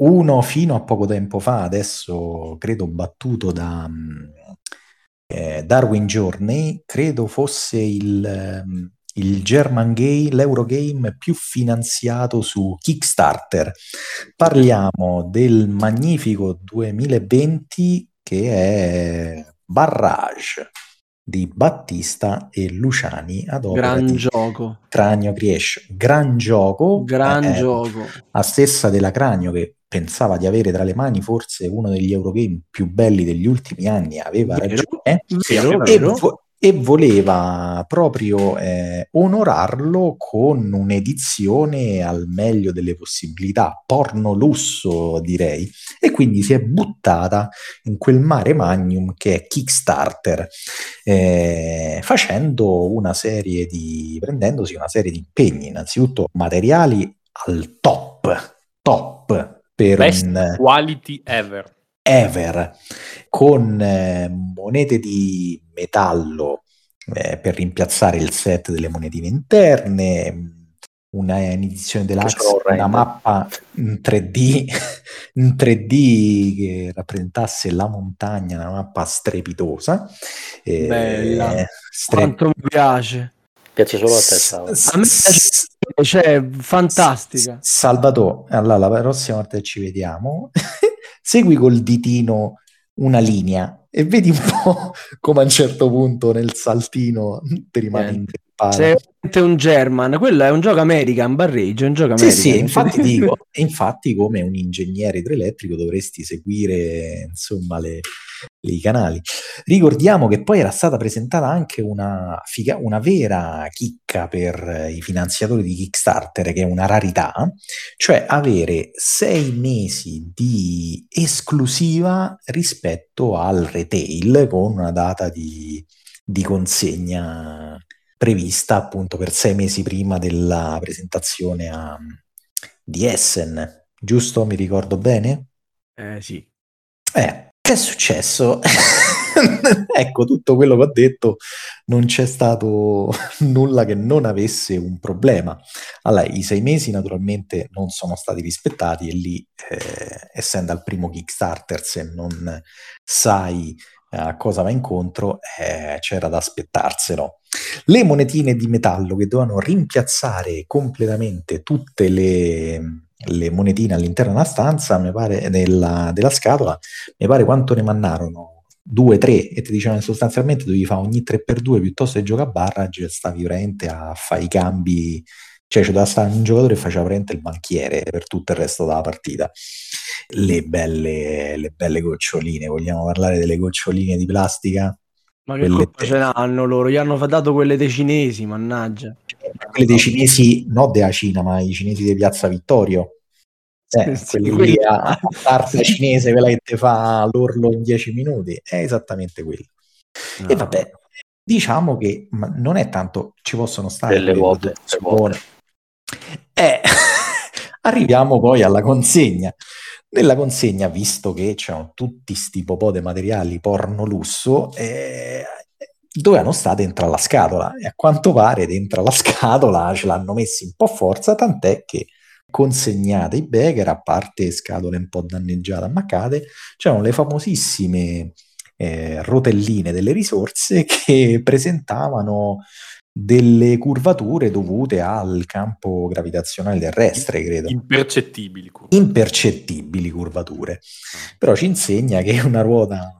Uno fino a poco tempo fa, adesso credo battuto da mm, eh, Darwin Journey, credo fosse il, mm, il German Game, l'Eurogame più finanziato su Kickstarter. Parliamo del magnifico 2020 che è Barrage di Battista e Luciani ad opera Gran gioco. Cranio Creation. Gran gioco, Gran eh, gioco. a stessa della Cranio che pensava di avere tra le mani forse uno degli Eurogame più belli degli ultimi anni, aveva Vero, ragione. Vero, E, vero. vo- e voleva proprio eh, onorarlo con un'edizione al meglio delle possibilità, porno lusso direi, e quindi si è buttata in quel mare magnum che è Kickstarter, eh, facendo una serie di, prendendosi una serie di impegni, innanzitutto materiali al top, top per Best un quality ever. Ever con eh, monete di metallo eh, per rimpiazzare il set delle monetine interne una edizione deluxe una mappa in 3D in 3D che rappresentasse la montagna una mappa strepitosa eh, Bella. stre- Quanto mi piace. Piace solo a te. S- A me piace, cioè, fantastica. Salvatore, allora la prossima volta che ci vediamo, segui col ditino una linea e vedi un po' come a un certo punto nel saltino ti rimane ingrippato. Sei veramente un German, quello è un gioco American, Barrage, è un gioco Sì, American. sì, infatti dico, e infatti come un ingegnere idroelettrico dovresti seguire insomma le, i canali. Ricordiamo che poi era stata presentata anche una, figa- una vera chicca per i finanziatori di Kickstarter, che è una rarità, cioè avere sei mesi di esclusiva rispetto al retail con una data di, di consegna prevista appunto per sei mesi prima della presentazione a- di Essen, giusto? Mi ricordo bene? Eh sì. Eh, che è successo? ecco, tutto quello che ho detto non c'è stato nulla che non avesse un problema. Allora, i sei mesi naturalmente non sono stati rispettati e lì, eh, essendo al primo Kickstarter, se non sai eh, a cosa va incontro, eh, c'era da aspettarselo. Le monetine di metallo che dovevano rimpiazzare completamente tutte le, le monetine all'interno della stanza, mi pare, della, della scatola, mi pare quanto ne mandarono? Due, tre, e ti dicevano sostanzialmente dovevi fare ogni 3x2 piuttosto che giocare a barrage, stavi veramente a fare i cambi, cioè c'è da stare un giocatore che faceva veramente il banchiere per tutto il resto della partita. Le belle, le belle goccioline, vogliamo parlare delle goccioline di plastica? Ma che colpa te- ce l'hanno loro? Gli hanno dato quelle dei cinesi, mannaggia. Quelle dei cinesi, no della Cina, ma i cinesi di Piazza Vittorio. Eh, Sì, quelli quelli- lì a, tarta cinese, quella che ti fa l'orlo in 10 minuti, è esattamente quello. E No. vabbè, diciamo che ma non è tanto, ci possono stare Delle quelle vuote, produzioni. le vuote. Eh, arriviamo poi alla consegna. Nella consegna, visto che c'erano tutti sti popò di materiali porno lusso, eh, dovevano stare dentro alla scatola. E a quanto pare dentro alla scatola ce l'hanno messi un po' a forza, tant'è che consegnate i Becker, a parte scatole un po' danneggiate, ammaccate, c'erano le famosissime eh, rotelline delle risorse che presentavano delle curvature dovute al campo gravitazionale terrestre, credo. Impercettibili. curve. Impercettibili curvature. Però ci insegna che una ruota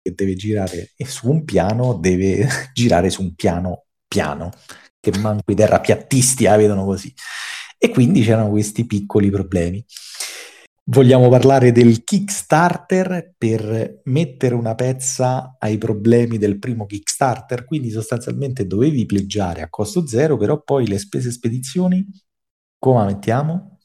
che deve girare su un piano deve girare su un piano piano, che manco i terrapiattisti la vedono così. E quindi c'erano questi piccoli problemi. Vogliamo parlare del Kickstarter per mettere una pezza ai problemi del primo Kickstarter, quindi sostanzialmente dovevi pleggiare a costo zero, però poi le spese spedizioni come mettiamo?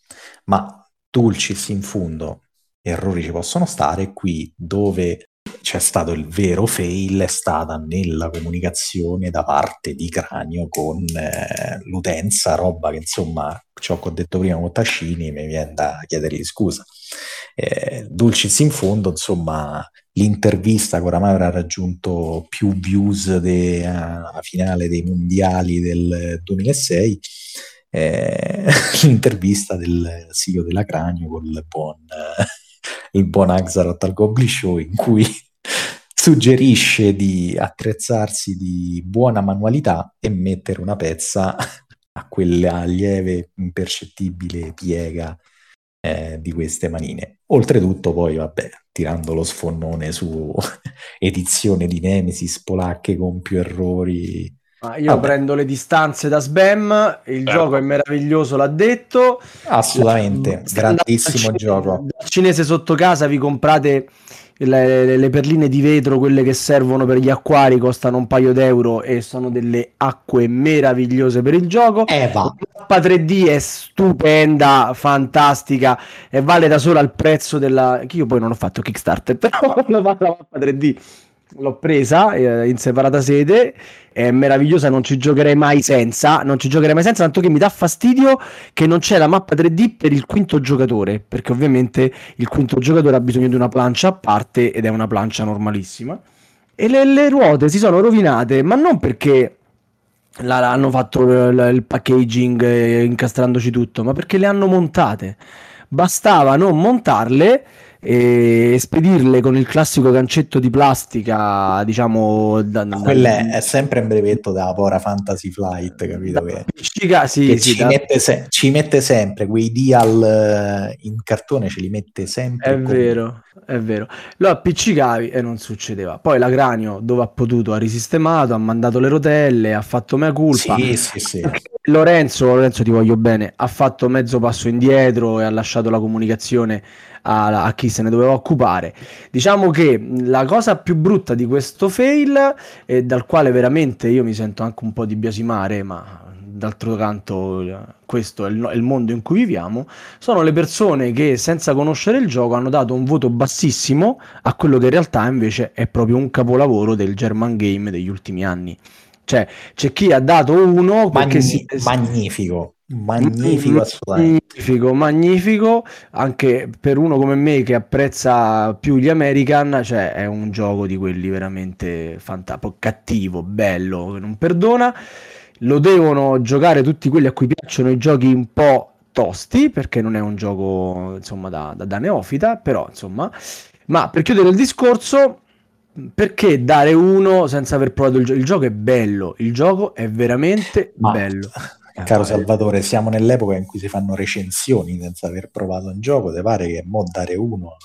Ma dulcis in fondo, errori ci possono stare, qui dove c'è stato il vero fail è stata nella comunicazione da parte di Cranio con eh, l'utenza, roba che insomma, ciò che ho detto prima con Tascini, mi viene da chiedergli scusa. Eh, Dulcis in fondo, insomma, l'intervista che oramai avrà raggiunto più views de- alla finale dei mondiali del 2006, eh, l'intervista del CEO della Cranio con il buon, eh, il buon Axaroth al Goblin Show in cui suggerisce di attrezzarsi di buona manualità e mettere una pezza a quella lieve impercettibile piega eh, di queste manine. Oltretutto poi, vabbè, tirando lo sfonnone su edizione di Nemesis polacche con più errori Ah, io Vabbè. prendo le distanze da Sbam, il certo. gioco è meraviglioso, l'ha detto. Assolutamente, grandissimo gioco. Dal cinese sotto casa vi comprate le, le, perline di vetro, quelle che servono per gli acquari, costano un paio d'euro e sono delle acque meravigliose per il gioco. Eva. La mappa 3D è stupenda, fantastica e vale da sola il prezzo della... che io poi non ho fatto Kickstarter, però la mappa 3D l'ho presa eh, in separata sede, è meravigliosa, non ci giocherei mai senza, non ci giocherei mai senza, tanto che mi dà fastidio che non c'è la mappa 3D per il quinto giocatore, perché ovviamente il quinto giocatore ha bisogno di una plancia a parte ed è una plancia normalissima. E le, le ruote si sono rovinate, ma non perché la, hanno fatto il, packaging eh, incastrandoci tutto, ma perché le hanno montate. Bastava non montarle e spedirle con il classico gancetto di plastica, diciamo. Da, da, Quella è sempre un brevetto della Pora Fantasy Flight, capito? Che, appiccica, sì, che sì, ci, mette se- ci, mette sempre quei dial eh, in cartone, ce li mette sempre. È vero, è vero. Lo appiccicavi e non succedeva. Poi la cranio, dove ha potuto, ha risistemato, ha mandato le rotelle, ha fatto mea culpa. Sì, sì, sì. Lorenzo, Lorenzo ti voglio bene, ha fatto mezzo passo indietro e ha lasciato la comunicazione a, a, chi se ne doveva occupare. Diciamo che la cosa più brutta di questo fail, e dal quale veramente io mi sento anche un po' di biasimare, ma d'altro canto questo è il, è il, mondo in cui viviamo, sono le persone che senza conoscere il gioco hanno dato un voto bassissimo a quello che in realtà invece è proprio un capolavoro del German Game degli ultimi anni. Cioè, c'è chi ha dato uno Magni- si, magnifico magnifico magnifico, magnifico anche per uno come me che apprezza più gli American cioè è un gioco di quelli veramente fantastico cattivo, bello, che non perdona. Lo devono giocare tutti quelli a cui piacciono i giochi un po' tosti perché non è un gioco insomma da, da, da neofita però insomma. Ma per chiudere il discorso perché dare uno senza aver provato il gioco? Il gioco è bello, il gioco è veramente Ma, bello. Caro eh, Salvatore, siamo nell'epoca in cui si fanno recensioni senza aver provato un gioco, ti pare che mo dare uno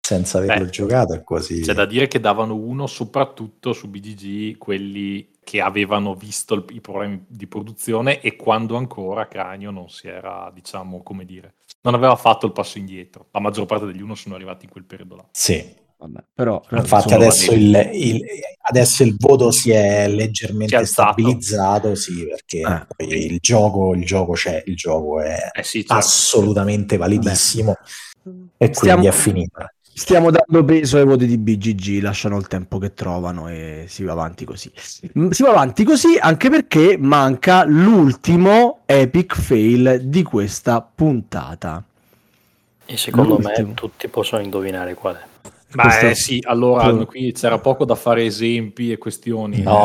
senza averlo Beh, giocato è quasi... C'è da dire che davano uno soprattutto su BGG quelli che avevano visto il, i problemi di produzione e quando ancora Cranio non si era, diciamo, come dire, non aveva fatto il passo indietro. La maggior parte degli uno sono arrivati in quel periodo là. Sì, però, Infatti adesso il, il, adesso il, voto si è leggermente si è stabilizzato, sì, perché ah. il, gioco, il gioco c'è, il gioco è eh sì, certo. assolutamente validissimo Vabbè. e quindi stiamo, è finita. Stiamo dando peso ai voti di BGG, lasciano il tempo che trovano e si va avanti così. Mm, si va avanti così anche perché manca l'ultimo epic fail di questa puntata. E secondo l'ultimo. me tutti possono indovinare qual è. Beh, sì, allora tu... qui c'era poco da fare esempi e questioni. No.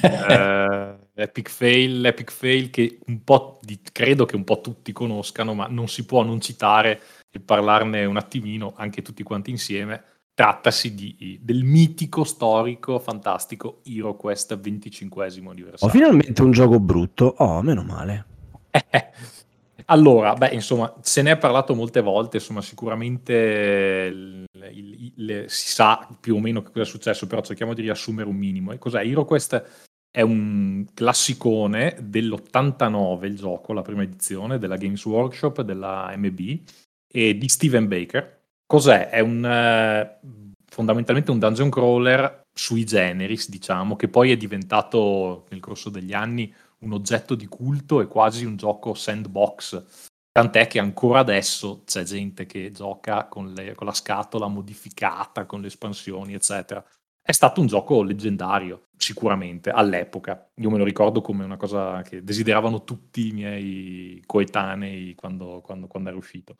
Eh, eh, epic fail, epic fail che un po' di, credo che un po' tutti conoscano, ma non si può non citare e parlarne un attimino anche tutti quanti insieme. Trattasi di, del mitico, storico, fantastico HeroQuest 25 anniversario. Ho finalmente un gioco brutto. Oh, meno male. Allora, beh, insomma, se ne è parlato molte volte, insomma, sicuramente il, il, si sa più o meno che cosa è successo, però cerchiamo di riassumere un minimo. E cos'è? HeroQuest è un classicone dell'89, il gioco, la prima edizione della Games Workshop, della MB, e di Steven Baker. Cos'è? È un, eh, fondamentalmente un dungeon crawler sui generis, diciamo, che poi è diventato nel corso degli anni un oggetto di culto e quasi un gioco sandbox. Tant'è che ancora adesso c'è gente che gioca con, le, con la scatola modificata, con le espansioni, eccetera. È stato un gioco leggendario, sicuramente, all'epoca. Io me lo ricordo come una cosa che desideravano tutti i miei coetanei quando, quando, quando era uscito.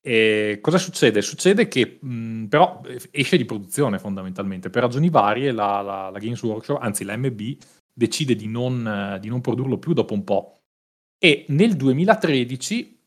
E cosa succede? Succede che mh, però esce di produzione fondamentalmente per ragioni varie la, la, la Games Workshop, anzi la MB, decide di non, di non produrlo più dopo un po'. E nel 2013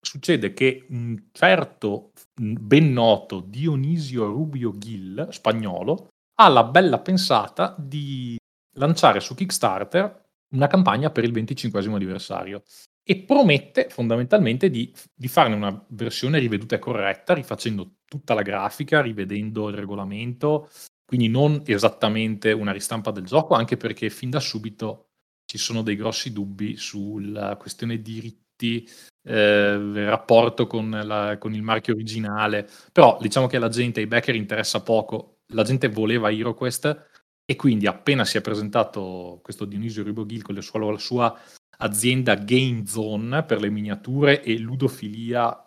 succede che un certo ben noto Dionisio Rubio Gil, spagnolo, ha la bella pensata di lanciare su Kickstarter una campagna per il 25 anniversario. e promette fondamentalmente di, di, farne una versione riveduta e corretta, rifacendo tutta la grafica, rivedendo il regolamento, quindi non esattamente una ristampa del gioco, anche perché fin da subito ci sono dei grossi dubbi sulla questione diritti, eh, rapporto con, la, con, il marchio originale, però diciamo che la gente, ai backer interessa poco, la gente voleva HeroQuest e quindi appena si è presentato questo Dionisio Riboghil con sua, la sua azienda Game Zone per le miniature e Ludofilia,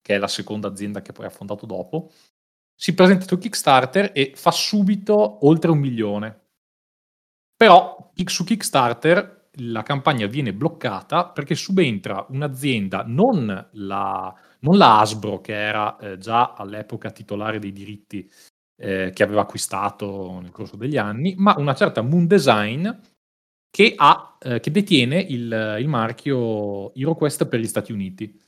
che è la seconda azienda che poi ha fondato dopo, si presenta su Kickstarter e fa subito oltre un milione. Però su Kickstarter la campagna viene bloccata perché subentra un'azienda, non la, non la Hasbro, che era eh, già all'epoca titolare dei diritti eh, che aveva acquistato nel corso degli anni, ma una certa Moon Design che, ha, eh, che detiene il, il marchio HeroQuest per gli Stati Uniti.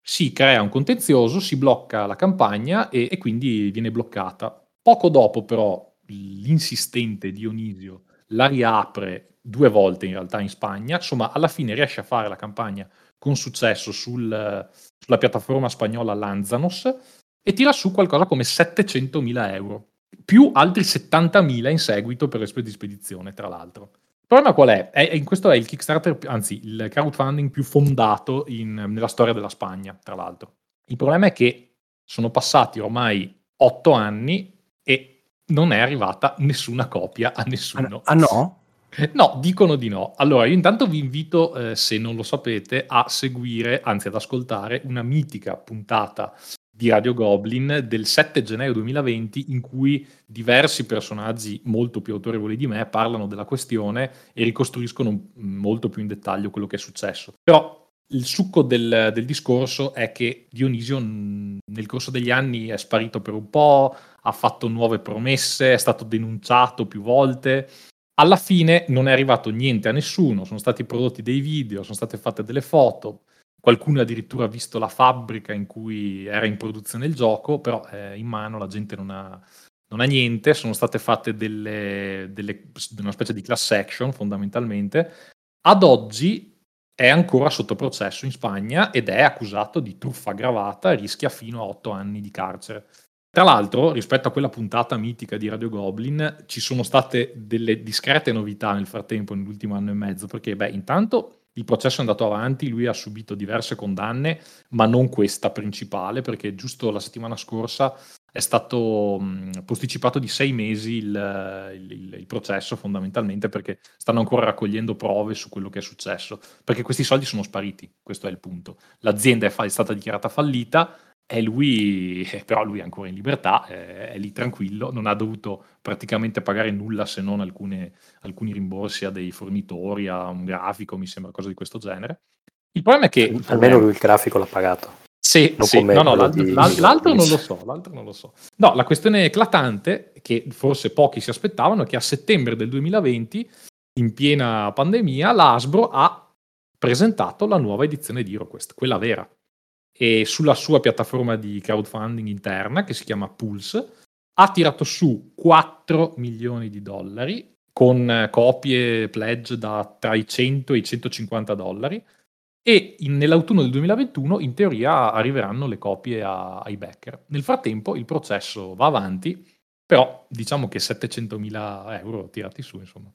Si crea un contenzioso, si blocca la campagna e, e quindi viene bloccata. Poco dopo però l'insistente Dionisio la riapre due volte in realtà in Spagna, insomma alla fine riesce a fare la campagna con successo sul, sulla piattaforma spagnola Lanzanos e tira su qualcosa come 700.000 euro, più altri 70.000 in seguito per le di spedizione, tra l'altro. Il problema qual è? è? è questo è il Kickstarter, anzi il crowdfunding più fondato in, nella storia della Spagna, tra l'altro. Il problema è che sono passati ormai otto anni e non è arrivata nessuna copia a nessuno. Ah no? No, dicono di no. Allora, io intanto vi invito, eh, se non lo sapete, a seguire, anzi ad ascoltare, una mitica puntata di Radio Goblin del 7 gennaio 2020 in cui diversi personaggi molto più autorevoli di me parlano della questione e ricostruiscono molto più in dettaglio quello che è successo. Però il succo del, del discorso è che Dionisio nel corso degli anni è sparito per un po', ha fatto nuove promesse, è stato denunciato più volte. Alla fine non è arrivato niente a nessuno, sono stati prodotti dei video, sono state fatte delle foto, qualcuno addirittura ha visto la fabbrica in cui era in produzione il gioco, però eh, in mano la gente non ha, non ha niente, sono state fatte delle, delle, una specie di class action fondamentalmente. Ad oggi è ancora sotto processo in Spagna ed è accusato di truffa aggravata e rischia fino a otto anni di carcere. Tra l'altro, rispetto a quella puntata mitica di Radio Goblin, ci sono state delle discrete novità nel frattempo, nell'ultimo anno e mezzo, perché, beh, intanto il processo è andato avanti, lui ha subito diverse condanne, ma non questa principale, perché giusto la settimana scorsa è stato mh, posticipato di sei mesi il, il, il, processo, fondamentalmente perché stanno ancora raccogliendo prove su quello che è successo, perché questi soldi sono spariti, questo è il punto. L'azienda è, fa- è stata dichiarata fallita, e lui, eh, però lui è ancora in libertà, è, è lì tranquillo, non ha dovuto praticamente pagare nulla se non alcune, alcuni rimborsi a dei fornitori, a un grafico, mi sembra, cosa di questo genere. Il problema è che... Almeno lui il grafico l'ha pagato. Sì, sì. no, no, l'altro, di... l'altro, non lo so, l'altro non lo so. No, la questione eclatante, che forse pochi si aspettavano, è che a settembre del 2020, in piena pandemia, l'Asbro ha presentato la nuova edizione di HeroQuest, quella vera, e sulla sua piattaforma di crowdfunding interna che si chiama Pulse ha tirato su 4 milioni di dollari con eh, copie pledge da tra i 100 e i 150 dollari e in, nell'autunno del 2021 in teoria arriveranno le copie a, ai backer. Nel frattempo il processo va avanti, però diciamo che 700.000 euro tirati su, insomma.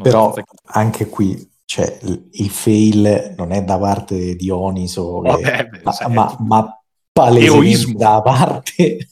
Però anche qui cioè, il fail non è da parte di Dioniso, Vabbè, ma, ma, ma palesemente da parte,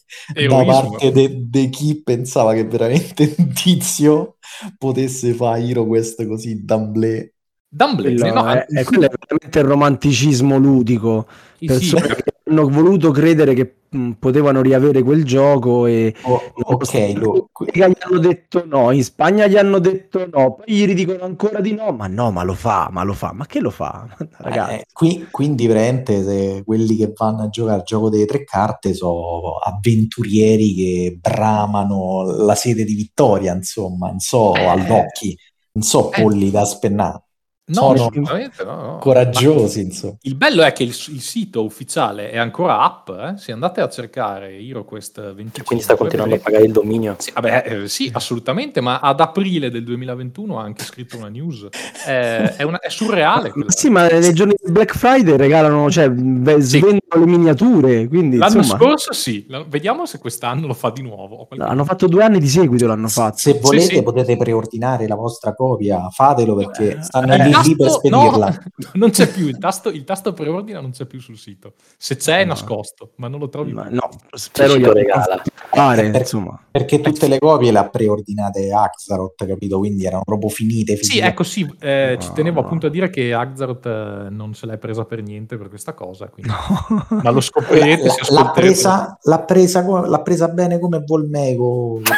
da parte di chi pensava che veramente un tizio potesse fare HeroQuest così d'amblè. D'amblè, quello, no, è, è, quello è veramente il romanticismo ludico. Sì, che hanno voluto credere che mh, potevano riavere quel gioco e oh, ok, lo... gli hanno detto no, in Spagna gli hanno detto no, poi gli ridicono ancora di no, ma no, ma lo fa, ma lo fa, ma che lo fa? Ragazzi. Eh, qui, quindi veramente quelli che vanno a giocare al gioco delle tre carte sono avventurieri che bramano la sede di vittoria, insomma, non so, eh, all'occhi, non so, polli eh. da spennare. No, Sono no, no. coraggiosi, insomma. Il bello è che il, il sito ufficiale è ancora app, eh? se andate a cercare HeroQuest 25. Quindi sta continuando a vedrete- pagare il dominio. Sì, vabbè, eh, sì, assolutamente, ma ad aprile del 2021 ha anche scritto una news. Eh, è, una- è surreale. quella- Sì, ma nei giorni di Black Friday regalano, cioè, beh, Sì. svendono le miniature, quindi L'anno insomma, scorso sì, La- vediamo se quest'anno lo fa di nuovo. qualche- hanno fatto due anni di seguito, l'hanno fatto. Se volete sì. potete preordinare la vostra copia, fatelo perché stanno Eh, lì per spedirla. no, non c'è più il tasto, il tasto preordina, non c'è più sul sito. Se c'è è No. nascosto, ma non lo trovi Ma no, spero Ci gli lo regala. fare, Per- insomma. Perché tutte le copie le ha preordinate Axaroth, capito? Quindi erano proprio finite. Sì, finite. ecco sì, eh, ci No, tenevo no. appunto a dire che Axaroth eh, non se l'è presa per niente per questa cosa, quindi- No. ma lo scoprirete La- l'ha, presa, l'ha, presa, l'ha presa bene come Volmego.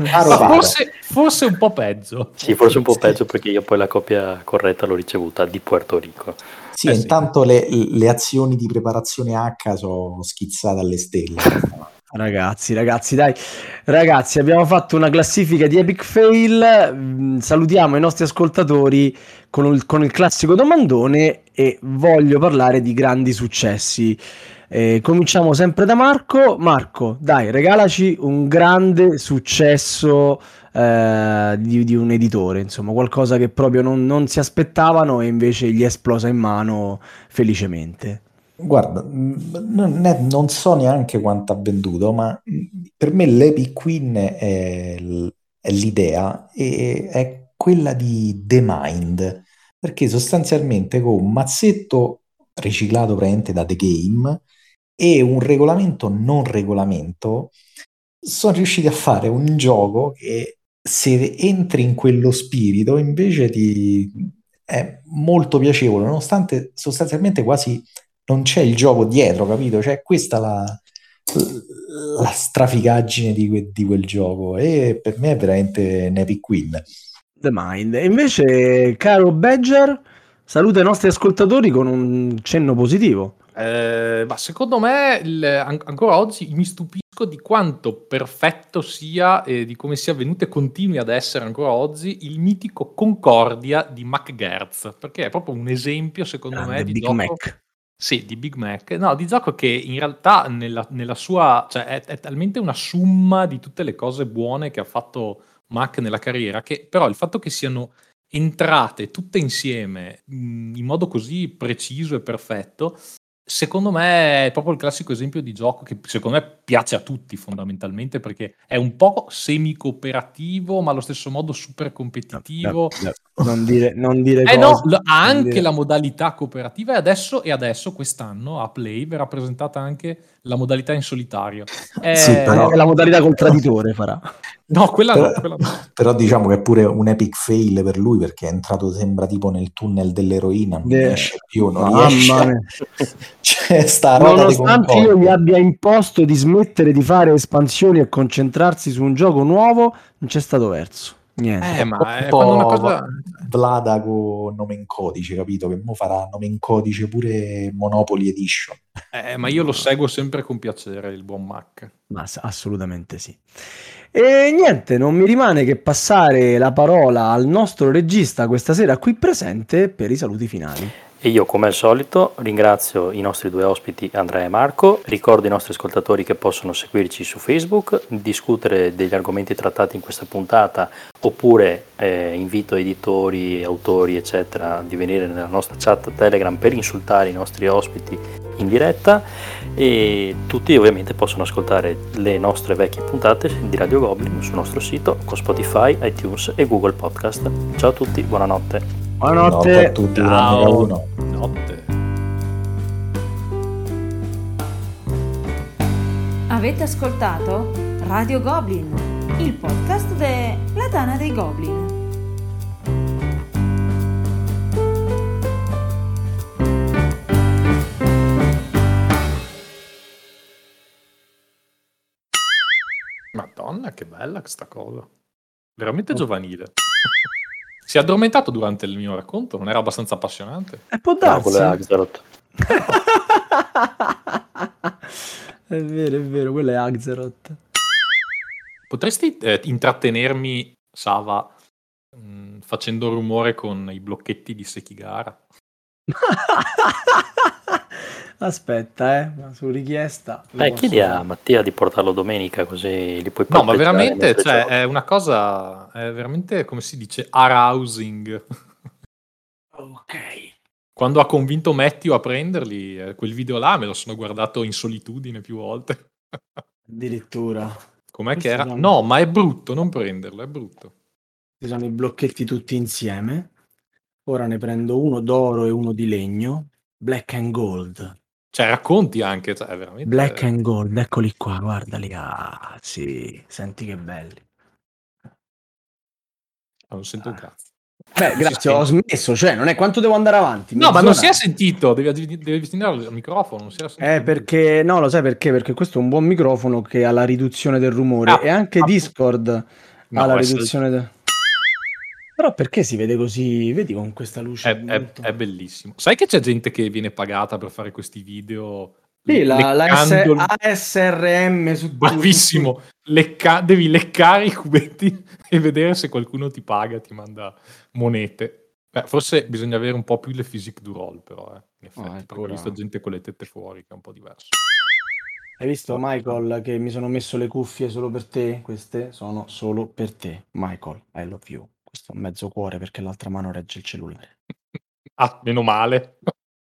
Forse, forse un po' peggio. Sì, forse un po' peggio perché io poi la copia corretta l'ho ricevuta di Puerto Rico. Sì, Eh sì. intanto le, le azioni di preparazione H sono schizzate alle stelle. Ragazzi, ragazzi, dai, ragazzi, abbiamo fatto una classifica di Epic Fail. mm, Salutiamo i nostri ascoltatori con il, con il classico domandone e voglio parlare di grandi successi. Eh, cominciamo sempre da Marco. Marco, dai, regalaci un grande successo eh, di, di un editore, insomma, qualcosa che proprio non, non si aspettavano e invece gli è esplosa in mano felicemente. Guarda, mh, non, è- non so neanche quanto ha venduto, ma per me l'Epic Queen è, è l'idea e è quella di The Mind, perché sostanzialmente con un mazzetto riciclato praticamente da The Game e un regolamento non regolamento sono riusciti a fare un gioco che se entri in quello spirito invece ti è molto piacevole, nonostante sostanzialmente quasi non c'è il gioco dietro, capito? Cioè, questa la, la strafigaggine di, que- di quel gioco e per me è veramente un epic win. The Mind. Invece, caro Badger, saluta i nostri ascoltatori con un cenno positivo. Eh, ma secondo me il- an- ancora oggi mi stupisco di quanto perfetto sia e di come sia avvenuto e continui ad essere ancora oggi il mitico Concordia di McGertz, perché è proprio un esempio secondo me Grande di Big gioco Mac. Sì, di Big Mac. No, di gioco che in realtà nella, nella sua... cioè è, è talmente una summa di tutte le cose buone che ha fatto Mac nella carriera, che però il fatto che siano entrate tutte insieme mh, in modo così preciso e perfetto, secondo me è proprio il classico esempio di gioco che secondo me piace a tutti fondamentalmente perché è un po' semi-cooperativo ma allo stesso modo super competitivo. Non dire, non dire Eh no, ha non anche dire- la modalità cooperativa e adesso, e adesso quest'anno a Play verrà presentata anche la modalità in solitario. Eh, Sì, però- Anche la modalità col traditore farà. No, quella no, Però, quella no. però diciamo che è pure un epic fail per lui perché è entrato sembra tipo nel tunnel dell'eroina, non De- riesce più, non Mamma riesce. mia. C'è sta Nonostante io gli abbia imposto di smettere di fare espansioni e concentrarsi su un gioco nuovo, non c'è stato verso. Niente. Eh, ma è un quando una cosa... Vlada con nome in codice, capito? Che mo farà nome in codice pure Monopoly Edition. Eh, ma io lo seguo sempre con piacere, il buon Mac. Ma assolutamente sì. E niente, non mi rimane che passare la parola al nostro regista questa sera qui presente per i saluti finali. E io, come al solito, ringrazio i nostri due ospiti Andrea e Marco. Ricordo ai nostri ascoltatori che possono seguirci su Facebook, discutere degli argomenti trattati in questa puntata, oppure eh, invito editori, autori, eccetera, di venire nella nostra chat Telegram per insultare i nostri ospiti in diretta. E tutti ovviamente possono ascoltare le nostre vecchie puntate di Radio Goblin sul nostro sito con Spotify, iTunes e Google Podcast. Ciao a tutti, buonanotte. Buonanotte. Notte a tutti, Ciao. Notte. Avete ascoltato Radio Goblin, il podcast della Tana dei Goblin. Madonna, che bella questa cosa. Veramente giovanile. Si è addormentato durante il mio racconto? Non era abbastanza appassionante? E può No, darsi. quello è Axaroth. è vero, è vero, quello è Axeroth. Potresti eh, intrattenermi, Sava, mh, facendo rumore con i blocchetti di Sekigara. Aspetta, eh, su richiesta. Beh, chiedi a Mattia di portarlo domenica così li puoi No, ma veramente, cioè, è una cosa, è veramente, come si dice, arousing. Ok. Quando ha convinto Matthew a prenderli, eh, quel video là me lo sono guardato in solitudine più volte. Addirittura. Com'è Questi che era? sono- No, ma è brutto non prenderlo, è brutto. Ci sono i blocchetti tutti insieme. Ora ne prendo uno d'oro e uno di legno. Black and gold. Cioè, racconti anche, cioè, è veramente... Black and gold, eccoli qua, guardali. Ah, sì, senti che belli. Ah, non sento un cazzo. Beh, grazie, ho smesso, cioè, non è quanto devo andare avanti. No, ma non si è sentito, devi, devi avvicinare il microfono, non si è sentito. Eh, perché no, lo sai perché? Perché questo è un buon microfono che ha la riduzione del rumore Ah, e anche ah, Discord No, ha la riduzione del. Però perché si vede così? Vedi con questa luce. È, è- è bellissimo. Sai che c'è gente che viene pagata per fare questi video? Sì, la, la S- leccando- ASRM su Bravissimo, Lecca- devi leccare i cubetti e vedere se qualcuno ti paga, ti manda monete. Beh, forse bisogna avere un po' più le physique du roll, però, eh, in effetti, Oh, ecco, ho visto gente con le tette fuori, che è un po' diverso. Hai visto Michael che mi sono messo le cuffie solo per te? Queste sono solo per te. Michael, I love you. Questo è mezzo cuore perché l'altra mano regge il cellulare. Ah, meno male.